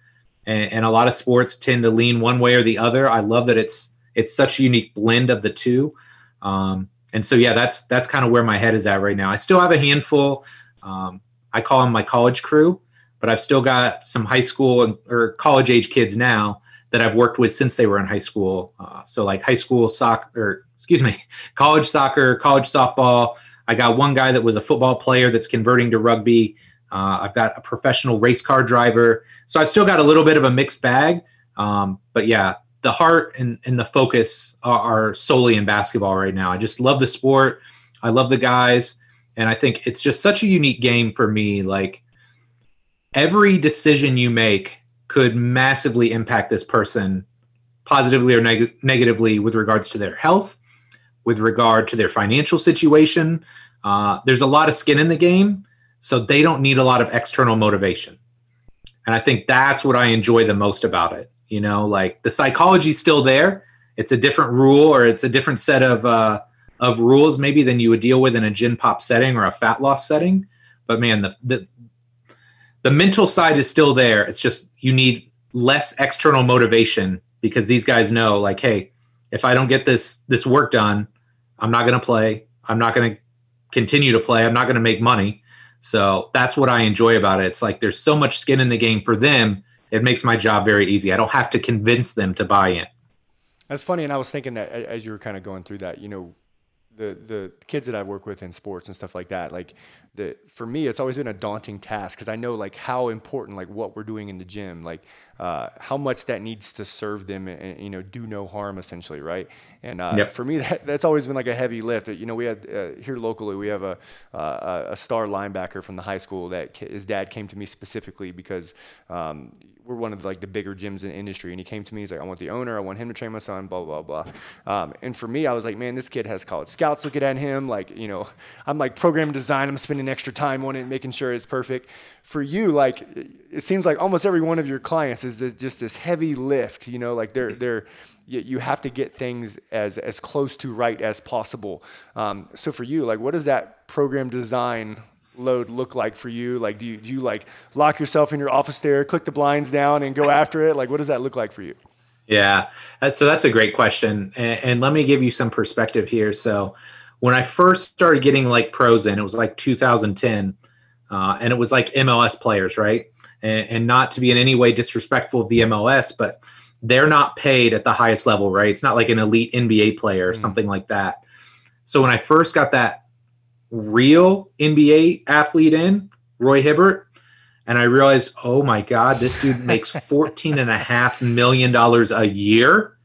and, and a lot of sports tend to lean one way or the other. I love that it's it's such a unique blend of the two. Um, and so yeah, that's that's kind of where my head is at right now. I still have a handful. Um, I call them my college crew, but I've still got some high school or college age kids now that I've worked with since they were in high school. Uh, so like high school soccer, or excuse me, college soccer, college softball. I got one guy that was a football player that's converting to rugby. Uh, I've got a professional race car driver. So I've still got a little bit of a mixed bag. Um, but yeah, the heart and, and the focus are, are solely in basketball right now. I just love the sport. I love the guys. And I think it's just such a unique game for me. Like every decision you make could massively impact this person positively or neg- negatively with regards to their health, with regard to their financial situation. Uh, there's a lot of skin in the game, so they don't need a lot of external motivation. And I think that's what I enjoy the most about it. You know, like the psychology's still there. It's a different rule or it's a different set of uh, of rules maybe than you would deal with in a gen pop setting or a fat loss setting. But man, the the the mental side is still there. It's just you need less external motivation because these guys know like, hey, if I don't get this this work done, I'm not going to play. I'm not going to continue to play. I'm not going to make money. So that's what I enjoy about it. It's like there's so much skin in the game for them. It makes my job very easy. I don't have to convince them to buy in. That's funny, and I was thinking that as you were kind of going through that, you know, the the kids that I work with in sports and stuff like that, like the for me, it's always been a daunting task because I know like how important like what we're doing in the gym. Like uh, how much that needs to serve them and, you know do no harm essentially, right? And uh, Yep. for me, that, that's always been like a heavy lift. You know, we had uh, here locally, we have a, uh, a star linebacker from the high school that his dad came to me specifically because um, we're one of the, like the bigger gyms in the industry, and he came to me. He's like, I want the owner, I want him to train my son, blah blah blah. Um, and for me, I was like, man, this kid has college scouts looking at him. Like, you know, I'm like program design. I'm spending extra time on it, making sure it's perfect. For you, like, it- it seems like almost every one of your clients is this, just this heavy lift. You know, like they're they're you, you have to get things as as close to right as possible. Um, so for you, like, what does that program design load look like for you? Like, do you, do you like lock yourself in your office there, click the blinds down, and go after it? Like, what does that look like for you? Yeah, so that's a great question, and, and let me give you some perspective here. So, when I first started getting like pros in, it was like 2010, uh, and it was like MLS players, right? And, and not to be in any way disrespectful of the MLS, but they're not paid at the highest level, right? It's not like an elite NBA player or Mhm. something like that. So when I first got that real NBA athlete in, Roy Hibbert, and I realized, oh my God, this dude makes 14 and a half million dollars a year.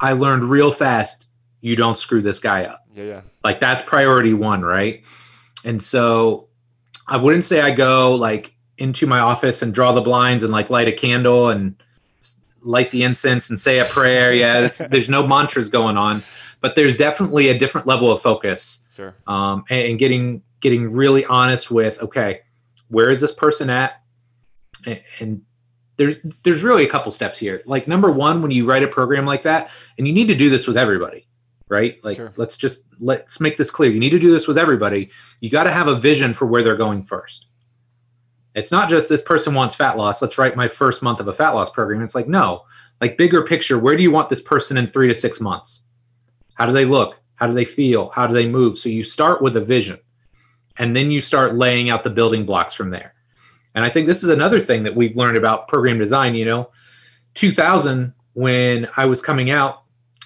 I learned real fast, you don't screw this guy up. Yeah, yeah. Like that's priority one, right? And so I wouldn't say I go like into my office and draw the blinds and like light a candle and light the incense and say a prayer. Yeah, it's, there's no mantras going on, but there's definitely a different level of focus Sure. um, and, and getting getting really honest with okay, where is this person at? A- And there's there's really a couple steps here. Like number one, when you write a program like that, and you need to do this with everybody, right? Like Sure. let's just let's make this clear. You need to do this with everybody. You got to have a vision for where they're going first. It's not just this person wants fat loss. Let's write my first month of a fat loss program. It's like no, like bigger picture. Where do you want this person in three to six months? How do they look? How do they feel? How do they move? So you start with a vision and then you start laying out the building blocks from there. And I think this is another thing that we've learned about program design. You know, 2000, when I was coming out,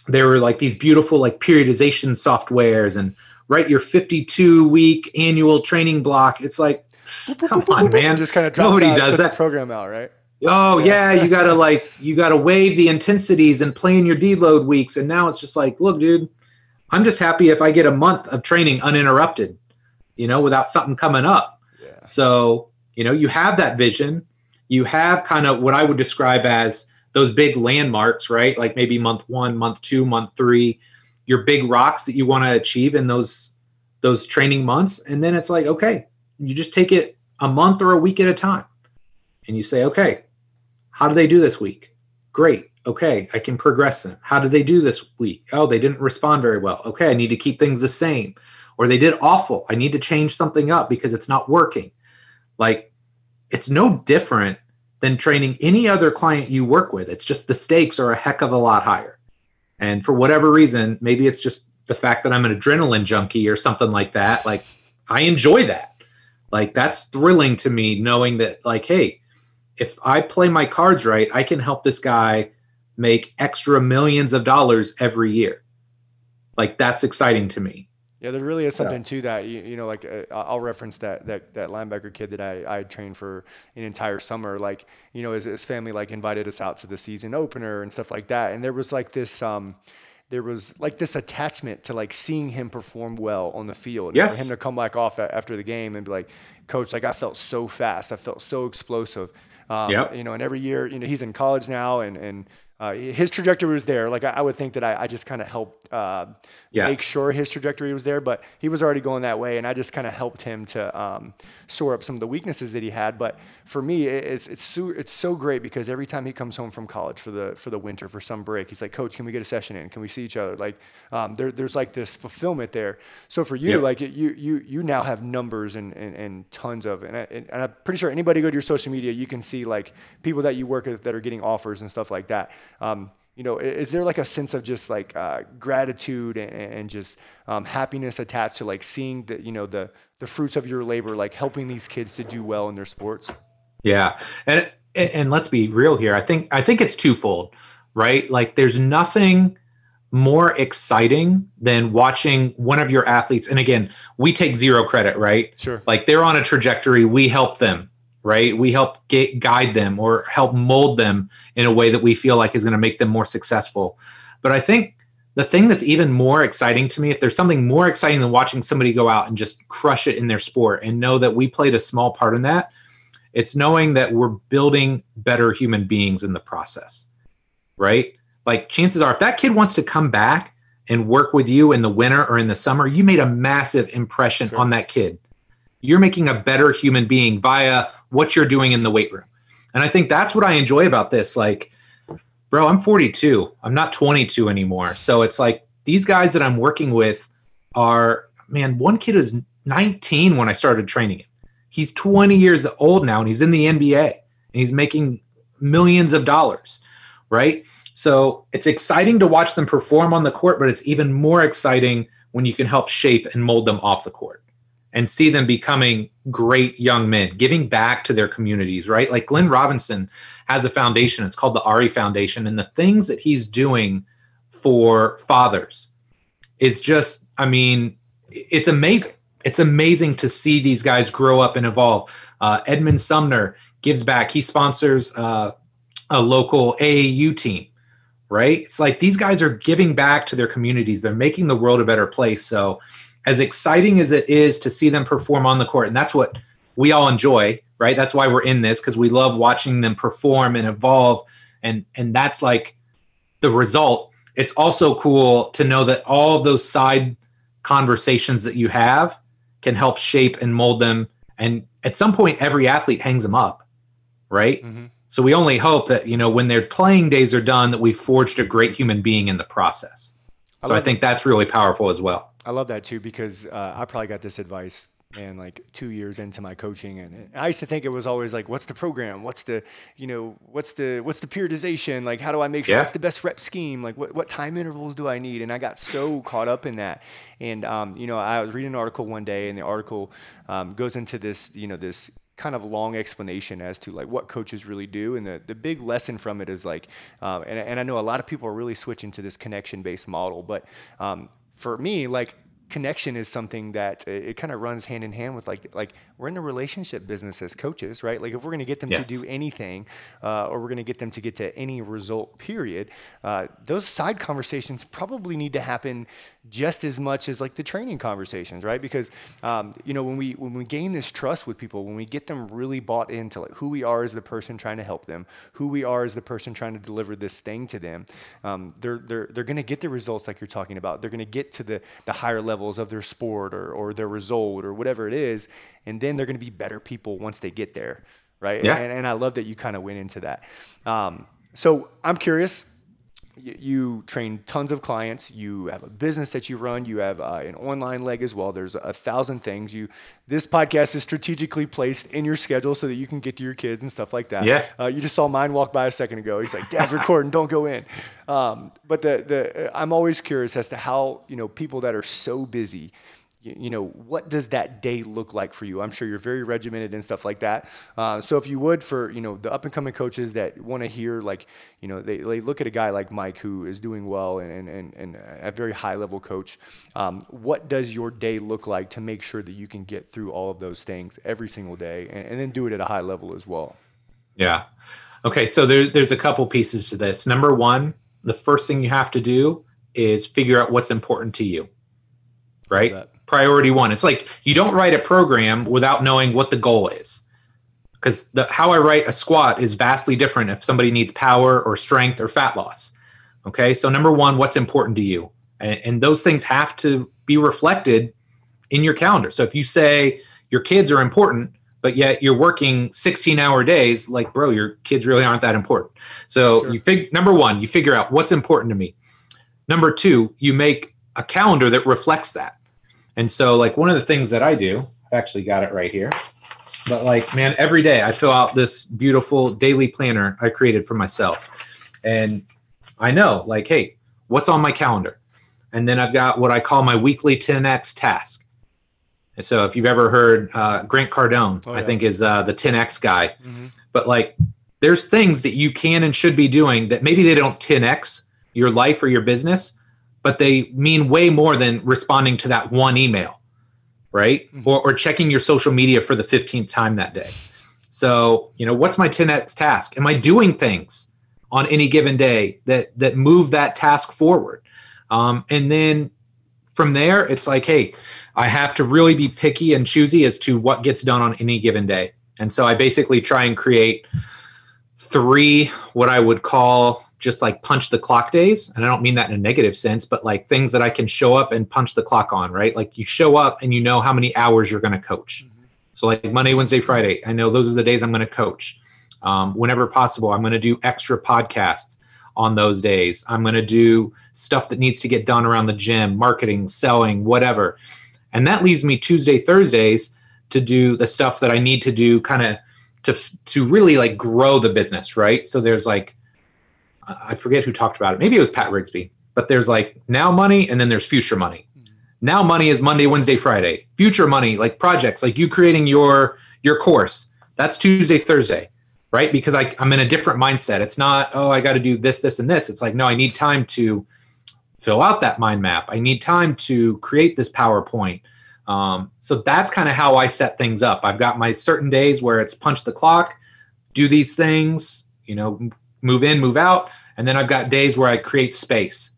there were like these beautiful like periodization softwares and write your 52 week annual training block. It's like, come on, man. Just kind of drops Nobody out, does that. program out, right? Oh Yeah. yeah, you gotta like you gotta waive the intensities and plan your deload weeks. And now it's just like, look, dude, I'm just happy if I get a month of training uninterrupted, you know, without something coming up. Yeah. So, you know, you have that vision. You have kind of what I would describe as those big landmarks, right? Like maybe month one, month two, month three, your big rocks that you want to achieve in those those training months. And then it's like, okay, you just take it a month or a week at a time. And you say, okay, how do they do this week? Great. Okay, I can progress them. How did they do this week? Oh, they didn't respond very well. Okay, I need to keep things the same. Or they did awful. I need to change something up because it's not working. Like, it's no different than training any other client you work with. It's just the stakes are a heck of a lot higher. And for whatever reason, maybe it's just the fact that I'm an adrenaline junkie or something like that. Like, I enjoy that. Like, that's thrilling to me knowing that, like, hey, if I play my cards right, I can help this guy make extra millions of dollars every year. Like that's exciting to me. Yeah, there really is something to that. You, you know, like uh, I'll reference that that that linebacker kid that I I trained for an entire summer. Like, you know, his, his family like invited us out to the season opener and stuff like that. And there was like this um, there was like this attachment to like seeing him perform well on the field. And Yes. For him to come back off after the game and be like, Coach, like I felt so fast. I felt so explosive. Um, Yep. You know, and every year, you know, he's in college now, and and uh, his trajectory was there. Like I, I would think that I, I just kind of helped uh, Yes. make sure his trajectory was there, but he was already going that way, and I just kind of helped him to um, shore up some of the weaknesses that he had. But for me, it- it's it's so, it's so great because every time he comes home from college for the for the winter for some break, he's like, Coach, can we get a session in? Can we see each other? Like um, there, there's like this fulfillment there. So for you, like you you you now have numbers and and, and tons of, and, I, and I'm pretty sure anybody go to your social media, you can see like people that you work with that are getting offers and stuff like that. Um, you know, is there like a sense of just like uh, gratitude and, and just um, happiness attached to like seeing the you know the the fruits of your labor, like helping these kids to do well in their sports? Yeah, and and and let's be real here. I think I think it's twofold, right? Like there's nothing more exciting than watching one of your athletes. And again, we take zero credit, right? Sure. Like they're on a trajectory, we help them, right? We help get, guide them or help mold them in a way that we feel like is going to make them more successful. But I think the thing that's even more exciting to me, if there's something more exciting than watching somebody go out and just crush it in their sport and know that we played a small part in that, it's knowing that we're building better human beings in the process, right? Like chances are, if that kid wants to come back and work with you in the winter or in the summer, you made a massive impression sure. on that kid. You're making a better human being via what you're doing in the weight room. And I think that's what I enjoy about this. Like, bro, I'm 42. I'm not 22 anymore. So it's like these guys that I'm working with are, man, one kid is 19 when I started training him. He's 20 years old now and he's in the NBA and he's making millions of dollars, right? So it's exciting to watch them perform on the court, but it's even more exciting when you can help shape and mold them off the court and see them becoming great young men, giving back to their communities, right? Like Glenn Robinson has a foundation, it's called the Ari Foundation. And the things that he's doing for fathers is just, I mean, it's amazing. It's amazing to see these guys grow up and evolve. Uh, Edmond Sumner gives back, he sponsors uh, a local AAU team right? It's like these guys are giving back to their communities. They're making the world a better place. So as exciting as it is to see them perform on the court, and that's what we all enjoy, right? That's why we're in this because we love watching them perform and evolve, and and that's like the result. It's also cool to know that all of those side conversations that you have can help shape and mold them. And at some point, every athlete hangs them up, right? Mm-hmm. So we only hope that you know when their playing days are done, that we've forged a great human being in the process. So I, I think that's really powerful as well. I love that too because uh, I probably got this advice and like two years into my coaching and i used to think it was always like what's the program? What's the you know what's the what's the periodization? Like how do i make sure yeah. what's the best rep scheme? Like what, what time intervals do i need? And i got so caught up in that. And um, you know i was reading an article one day and the article um, goes into this you know this kind of long explanation as to like what coaches really do. And the, the big lesson from it is like um, and, and i know a lot of people are really switching to this connection based model but um, for me, like connection is something that it, it kind of runs hand in hand with like like we're in the relationship business as coaches right like if we're going to get them yes. to do anything uh, or we're going to get them to get to any result period uh, those side conversations probably need to happen just as much as like the training conversations, right? Because um, you know when we when we gain this trust with people, when we get them really bought into like who we are as the person trying to help them, who we are as the person trying to deliver this thing to them, um, they're they're they're going to get the results like you're talking about. They're going to get to the the higher levels of their sport or or their result or whatever it is, and then they're going to be better people once they get there, right? Yeah. And, and I love that you kind of went into that. Um, so I'm curious you train tons of clients. You have a business that you run. You have uh, an online leg as well. There's a thousand things. You this podcast is strategically placed in your schedule so that you can get to your kids and stuff like that. Yeah. Uh, you just saw mine walk by a second ago. He's like dad's recording. Don't go in. Um, but the, the i'm always curious as to how you know people that are so busy you know, what does that day look like for you? I'm sure you're very regimented and stuff like that. Uh, so if you would, for you know, the up and coming coaches that want to hear, like, you know, they, they look at a guy like Mike who is doing well and and, and a very high level coach. Um, what does your day look like to make sure that you can get through all of those things every single day and, and then do it at a high level as well? Yeah. Okay. So there's there's a couple pieces to this. Number one, the first thing you have to do is figure out what's important to you. Right priority one. It's like you don't write a program without knowing what the goal is. Because the how I write a squat is vastly different if somebody needs power or strength or fat loss. Okay, so number one, what's important to you? And, and those things have to be reflected in your calendar. So if you say your kids are important, but yet you're working 16 hour days, like, bro, your kids really aren't that important. So sure. you fig number one, you figure out what's important to me. Number two, you make a calendar that reflects that. And so, like, one of the things that I do, I've actually got it right here. But, like, man, every day I fill out this beautiful daily planner I created for myself. And I know, like, hey, what's on my calendar? And then I've got what I call my weekly 10x task. And so, if you've ever heard uh, Grant Cardone, oh, yeah. I think is uh, the 10x guy. Mm-hmm. But, like, there's things that you can and should be doing that maybe they don't 10x your life or your business, but they mean way more than responding to that one email, right? Mm-hmm. Or, or checking your social media for the 15th time that day. So, you know, what's my 10x task? Am I doing things on any given day that that move that task forward? Um, and then from there, it's like, hey, I have to really be picky and choosy as to what gets done on any given day. And so I basically try and create three what I would call just like punch the clock days. And I don't mean that in a negative sense, but like things that I can show up and punch the clock on, right? Like you show up and you know how many hours you're going to coach. Mm-hmm. So, like Monday, Wednesday, Friday, I know those are the days I'm going to coach. Um, whenever possible, I'm going to do extra podcasts on those days. I'm going to do stuff that needs to get done around the gym, marketing, selling, whatever. And that leaves me Tuesday, Thursdays to do the stuff that I need to do kind of to to really like grow the business, right? So there's like I forget who talked about it. Maybe it was Pat Rigsby. But there's like now money and then there's future money. Now money is Monday, Wednesday, Friday. Future money like projects like you creating your your course. That's Tuesday, Thursday, right? Because I, I'm in a different mindset. It's not, oh, I got to do this, this, and this. It's like, no, I need time to fill out that mind map. I need time to create this PowerPoint. Um, so that's kind of how I set things up. I've got my certain days where it's punch the clock, do these things, you know, move in, move out, and then I've got days where I create space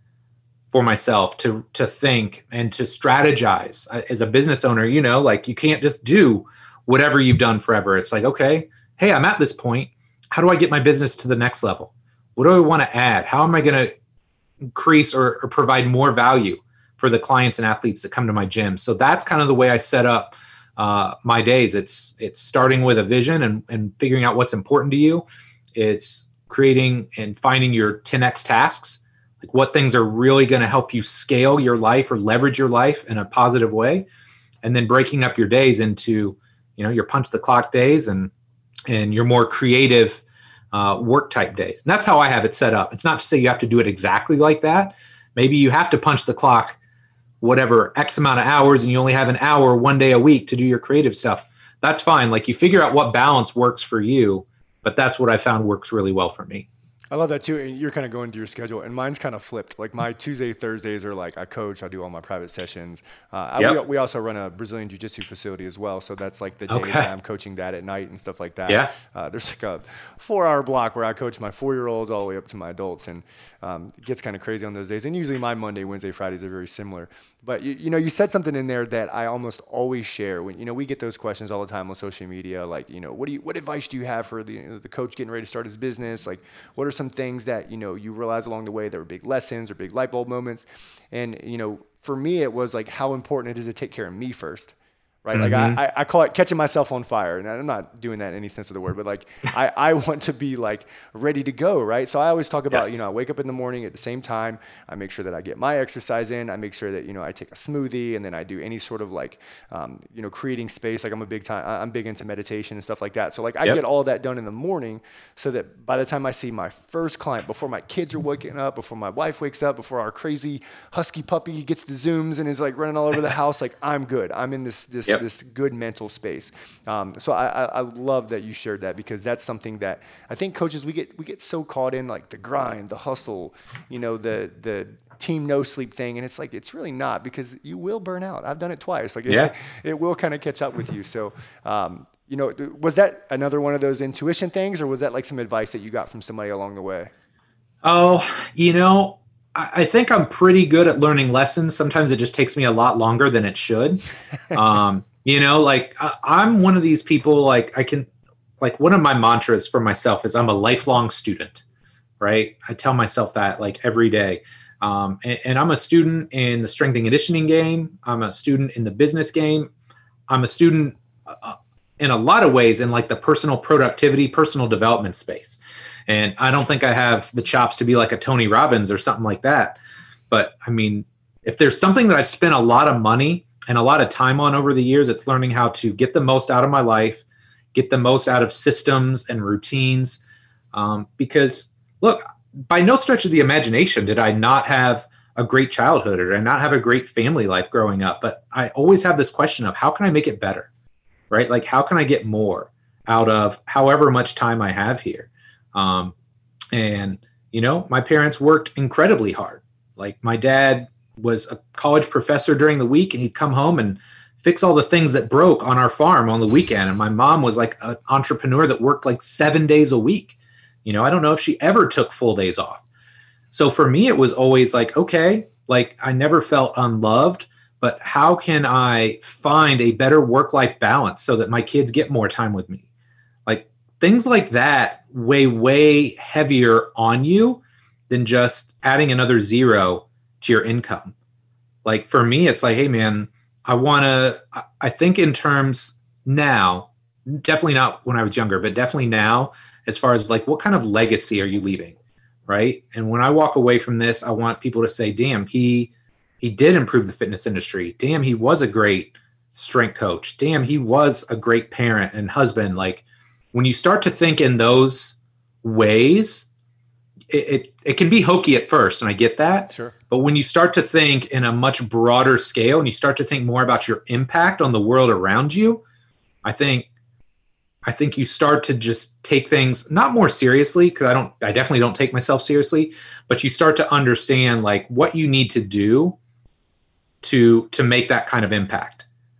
for myself to to think and to strategize. As a business owner, you know, like you can't just do whatever you've done forever. It's like, okay, hey, I'm at this point. How do I get my business to the next level? What do I want to add? How am I going to increase or, or provide more value? for the clients and athletes that come to my gym. So that's kind of the way I set up uh, my days. It's it's starting with a vision and, and figuring out what's important to you. It's creating and finding your 10x tasks, like what things are really going to help you scale your life or leverage your life in a positive way, and then breaking up your days into you know your punch the clock days and and your more creative uh, work type days. And that's how I have it set up. It's not to say you have to do it exactly like that. Maybe you have to punch the clock whatever X amount of hours and you only have an hour one day a week to do your creative stuff, that's fine. Like you figure out what balance works for you, but that's what I found works really well for me. I love that too. And you're kind of going to your schedule, and mine's kind of flipped. Like my Tuesday, Thursdays are like I coach, I do all my private sessions. Uh, yep. I, we, we, also run a Brazilian Jiu Jitsu facility as well, so that's like the day okay. that I'm coaching that at night and stuff like that. Yeah. Uh, there's like a four-hour block where I coach my four-year-olds all the way up to my adults, and um, it gets kind of crazy on those days. And usually my Monday, Wednesday, Fridays are very similar. But you, you know, you said something in there that I almost always share. When you know, we get those questions all the time on social media, like you know, what do you, what advice do you have for the you know, the coach getting ready to start his business? Like, what are some things that you know you realize along the way that were big lessons or big light bulb moments? And you know, for me, it was like how important it is to take care of me first right? Mm-hmm. Like I, I call it catching myself on fire. And I'm not doing that in any sense of the word, but like I, I want to be like ready to go, right? So I always talk about, yes. you know, I wake up in the morning at the same time. I make sure that I get my exercise in. I make sure that, you know, I take a smoothie and then I do any sort of like, um, you know, creating space. Like I'm a big time, I'm big into meditation and stuff like that. So like I yep. get all that done in the morning so that by the time I see my first client, before my kids are waking up, before my wife wakes up, before our crazy husky puppy gets the zooms and is like running all over the house, like I'm good. I'm in this, this, yep. This good mental space. Um, so I, I, I, love that you shared that because that's something that I think coaches we get we get so caught in like the grind, the hustle, you know, the the team no sleep thing, and it's like it's really not because you will burn out. I've done it twice. Like yeah. it, it will kind of catch up with you. So. Um, you know, was that another one of those intuition things, or was that like some advice that you got from somebody along the way? Oh, you know, I think I'm pretty good at learning lessons. Sometimes it just takes me a lot longer than it should. Um, you know, like I'm one of these people. Like I can, like one of my mantras for myself is I'm a lifelong student. Right? I tell myself that like every day. Um, and, and I'm a student in the strength and conditioning game. I'm a student in the business game. I'm a student uh, in a lot of ways in like the personal productivity, personal development space. And I don't think I have the chops to be like a Tony Robbins or something like that. But I mean, if there's something that I've spent a lot of money and a lot of time on over the years, it's learning how to get the most out of my life, get the most out of systems and routines. Um, because look, by no stretch of the imagination did I not have a great childhood or did I not have a great family life growing up. But I always have this question of how can I make it better? Right? Like, how can I get more out of however much time I have here? Um, and you know, my parents worked incredibly hard. Like my dad was a college professor during the week, and he'd come home and fix all the things that broke on our farm on the weekend. And my mom was like an entrepreneur that worked like seven days a week. You know, I don't know if she ever took full days off. So for me, it was always like, okay, like I never felt unloved, but how can I find a better work life balance so that my kids get more time with me? Things like that weigh way heavier on you than just adding another zero to your income. Like for me, it's like, hey, man, I want to, I think in terms now, definitely not when I was younger, but definitely now, as far as like, what kind of legacy are you leaving? Right. And when I walk away from this, I want people to say, damn, he, he did improve the fitness industry. Damn, he was a great strength coach. Damn, he was a great parent and husband. Like when you start to think in those ways, it, it, it can be hokey at first, and I get that. Sure. But when you start to think in a much broader scale and you start to think more about your impact on the world around you, I think I think you start to just take things not more seriously because I don't I definitely don't take myself seriously, but you start to understand like what you need to do to to make that kind of impact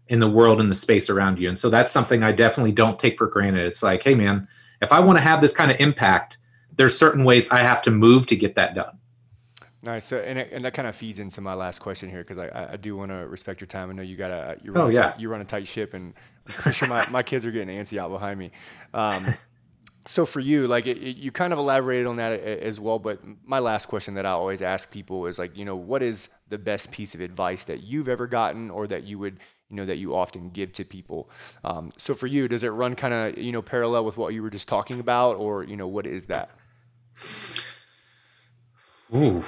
in the world and the space around you. And so that's something I definitely don't take for granted. It's like, hey man, if I want to have this kind of impact, there's certain ways I have to move to get that done. Nice. So, and, it, and that kind of feeds into my last question here because I, I do want to respect your time. I know you got a you run, oh, yeah. you run a tight ship, and I'm sure my, my kids are getting antsy out behind me. Um, so for you, like it, it, you kind of elaborated on that as well. But my last question that I always ask people is like, you know, what is the best piece of advice that you've ever gotten, or that you would you know that you often give to people. Um, so for you, does it run kind of you know parallel with what you were just talking about, or you know what is that? Ooh,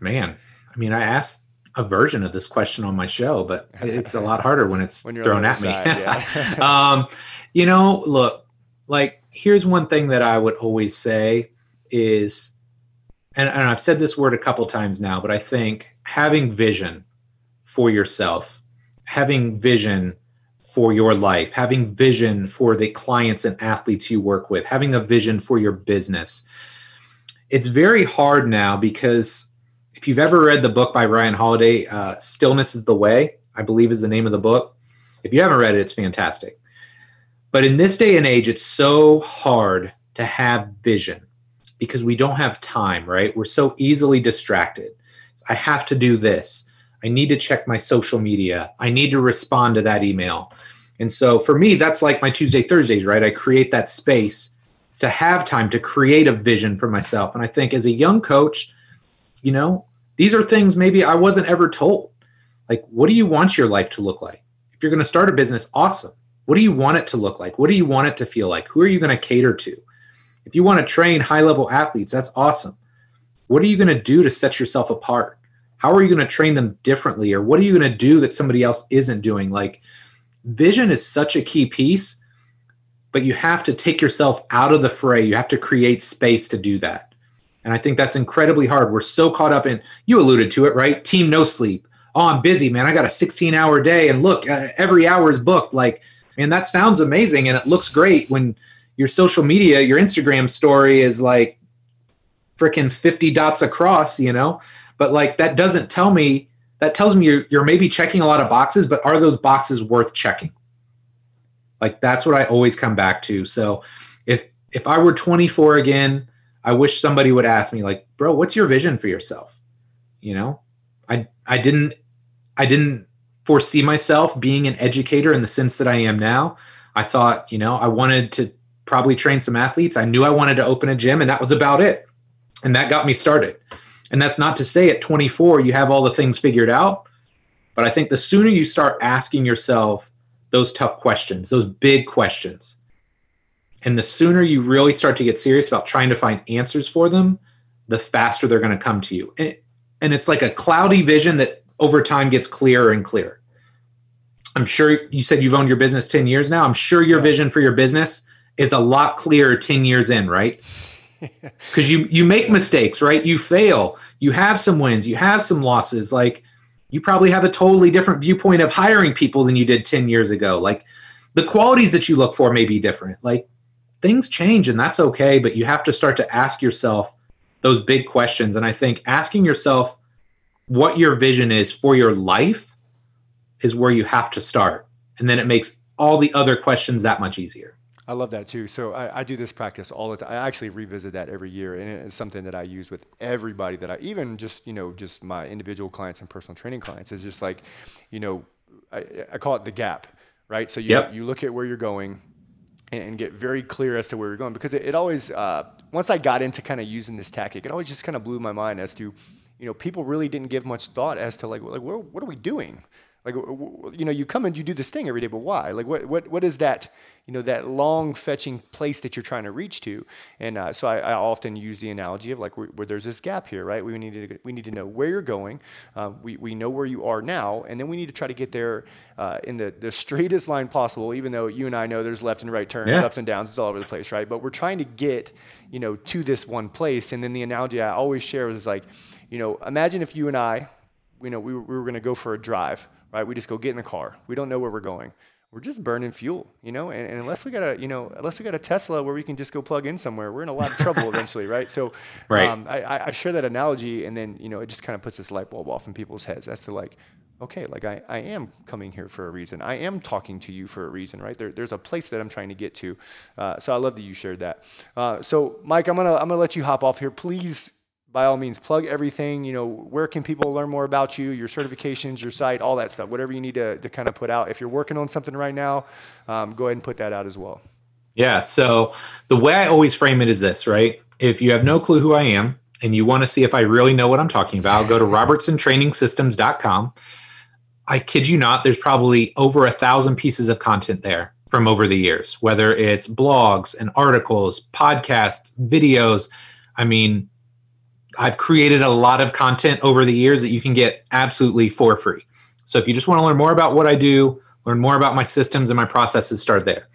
man. I mean, I asked a version of this question on my show, but it's a lot harder when it's when thrown at me. Yeah. um, you know, look, like here's one thing that I would always say is, and, and I've said this word a couple times now, but I think having vision for yourself, having vision for your life, having vision for the clients and athletes you work with, having a vision for your business, it's very hard now because if you've ever read the book by Ryan Holiday, uh, Stillness is the Way, I believe is the name of the book. If you haven't read it, it's fantastic. But in this day and age, it's so hard to have vision because we don't have time, right? We're so easily distracted. I have to do this. I need to check my social media. I need to respond to that email. And so for me, that's like my Tuesday, Thursdays, right? I create that space to have time to create a vision for myself. And I think as a young coach, you know, these are things maybe I wasn't ever told. Like, what do you want your life to look like? If you're going to start a business, awesome. What do you want it to look like? What do you want it to feel like? Who are you going to cater to? If you want to train high level athletes, that's awesome. What are you going to do to set yourself apart? How are you going to train them differently? Or what are you going to do that somebody else isn't doing? Like, vision is such a key piece but you have to take yourself out of the fray. You have to create space to do that. And I think that's incredibly hard. We're so caught up in, you alluded to it, right? Team no sleep. Oh, I'm busy, man. I got a 16 hour day. And look, uh, every hour is booked. Like, man, that sounds amazing. And it looks great when your social media, your Instagram story is like freaking 50 dots across, you know? But like, that doesn't tell me, that tells me you're, you're maybe checking a lot of boxes, but are those boxes worth checking? Like that's what I always come back to. So if if I were 24 again, I wish somebody would ask me like, "Bro, what's your vision for yourself?" You know? I I didn't I didn't foresee myself being an educator in the sense that I am now. I thought, you know, I wanted to probably train some athletes. I knew I wanted to open a gym and that was about it. And that got me started. And that's not to say at 24 you have all the things figured out, but I think the sooner you start asking yourself those tough questions, those big questions. And the sooner you really start to get serious about trying to find answers for them, the faster they're going to come to you. And, and it's like a cloudy vision that over time gets clearer and clearer. I'm sure you said you've owned your business 10 years now. I'm sure your vision for your business is a lot clearer 10 years in, right? Because you you make mistakes, right? You fail. You have some wins, you have some losses. Like you probably have a totally different viewpoint of hiring people than you did 10 years ago. Like the qualities that you look for may be different. Like things change and that's okay, but you have to start to ask yourself those big questions. And I think asking yourself what your vision is for your life is where you have to start. And then it makes all the other questions that much easier. I love that too. So I, I, do this practice all the time. I actually revisit that every year, and it's something that I use with everybody that I, even just you know, just my individual clients and personal training clients. Is just like, you know, I, I call it the gap, right? So you yep. you look at where you're going, and, and, get very clear as to where you're going because it, it always uh, once I got into kind of using this tactic, it always just kind of blew my mind as to, you know, people really didn't give much thought as to like like what, what are we doing? Like, you know, you come and you do this thing every day, but why? Like, what, what, what is that, you know, that long fetching place that you're trying to reach to? And uh, so I, I, often use the analogy of like where, where, there's this gap here, right? We need to, we need to know where you're going. Uh, we, we know where you are now, and then we need to try to get there uh, in the, the straightest line possible, even though you and I know there's left and right turns, yeah. ups and downs, it's all over the place, right? But we're trying to get, you know, to this one place. And then the analogy I always share is like, you know, imagine if you and I, you know, we, we were going to go for a drive right? We just go get in the car. We don't know where we're going. We're just burning fuel, you know. And, and, unless we got a, you know, unless we got a Tesla where we can just go plug in somewhere, we're in a lot of trouble eventually, right? So, right. Um, I, I share that analogy, and then you know, it just kind of puts this light bulb off in people's heads as to like, okay, like I, I am coming here for a reason. I am talking to you for a reason, right? There, there's a place that I'm trying to get to. Uh, so I love that you shared that. Uh, so Mike, I'm gonna I'm gonna let you hop off here. Please by all means, plug everything. You know, where can people learn more about you, your certifications, your site, all that stuff, whatever you need to, to kind of put out. If you're working on something right now, um, go ahead and put that out as well. Yeah. So the way I always frame it is this, right? If you have no clue who I am and you want to see if I really know what I'm talking about, go to robertsontrainingsystems.com. I kid you not, there's probably over a thousand pieces of content there from over the years, whether it's blogs and articles, podcasts, videos. I mean, I've created a lot of content over the years that you can get absolutely for free. So if you just want to learn more about what I do, learn more about my systems and my processes, start there.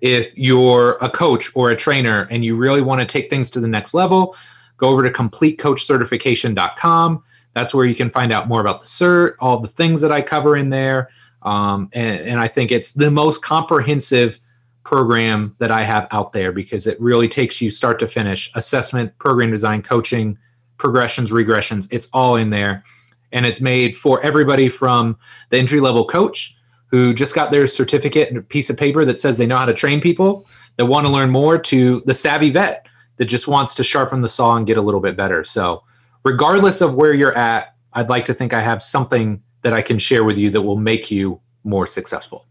If you're a coach or a trainer and you really want to take things to the next level, go over to completecoachcertification.com. That's where you can find out more about the cert, all the things that I cover in there. Um, and, and I think it's the most comprehensive program that I have out there because it really takes you start to finish assessment, program design, coaching, progressions, regressions. It's all in there. And it's made for everybody from the entry level coach who just got their certificate and a piece of paper that says they know how to train people that want to learn more to the savvy vet that just wants to sharpen the saw and get a little bit better. So, regardless of where you're at, I'd like to think I have something that I can share with you that will make you more successful.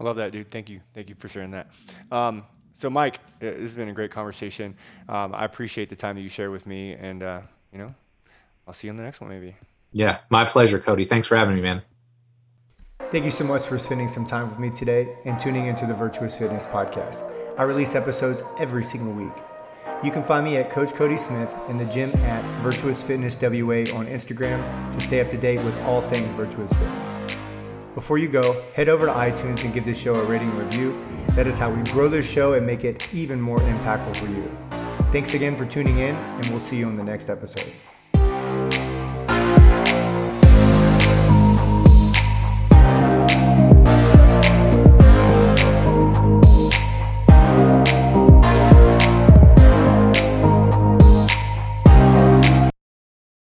I love that, dude. Thank you. Thank you for sharing that. Um, so, Mike, this has been a great conversation. Um, I appreciate the time that you share with me, and uh, you know, I'll see you on the next one maybe. Yeah, my pleasure, Cody. Thanks for having me, man. Thank you so much for spending some time with me today and tuning into the Virtuous Fitness podcast. I release episodes every single week. You can find me at Coach Cody Smith and the gym at Virtuous Fitness WA on Instagram to stay up to date with all things Virtuous Fitness. Before you go, head over to iTunes and give this show a rating and review. That is how we grow this show and make it even more impactful for you. Thanks again for tuning in, and we'll see you on the next episode.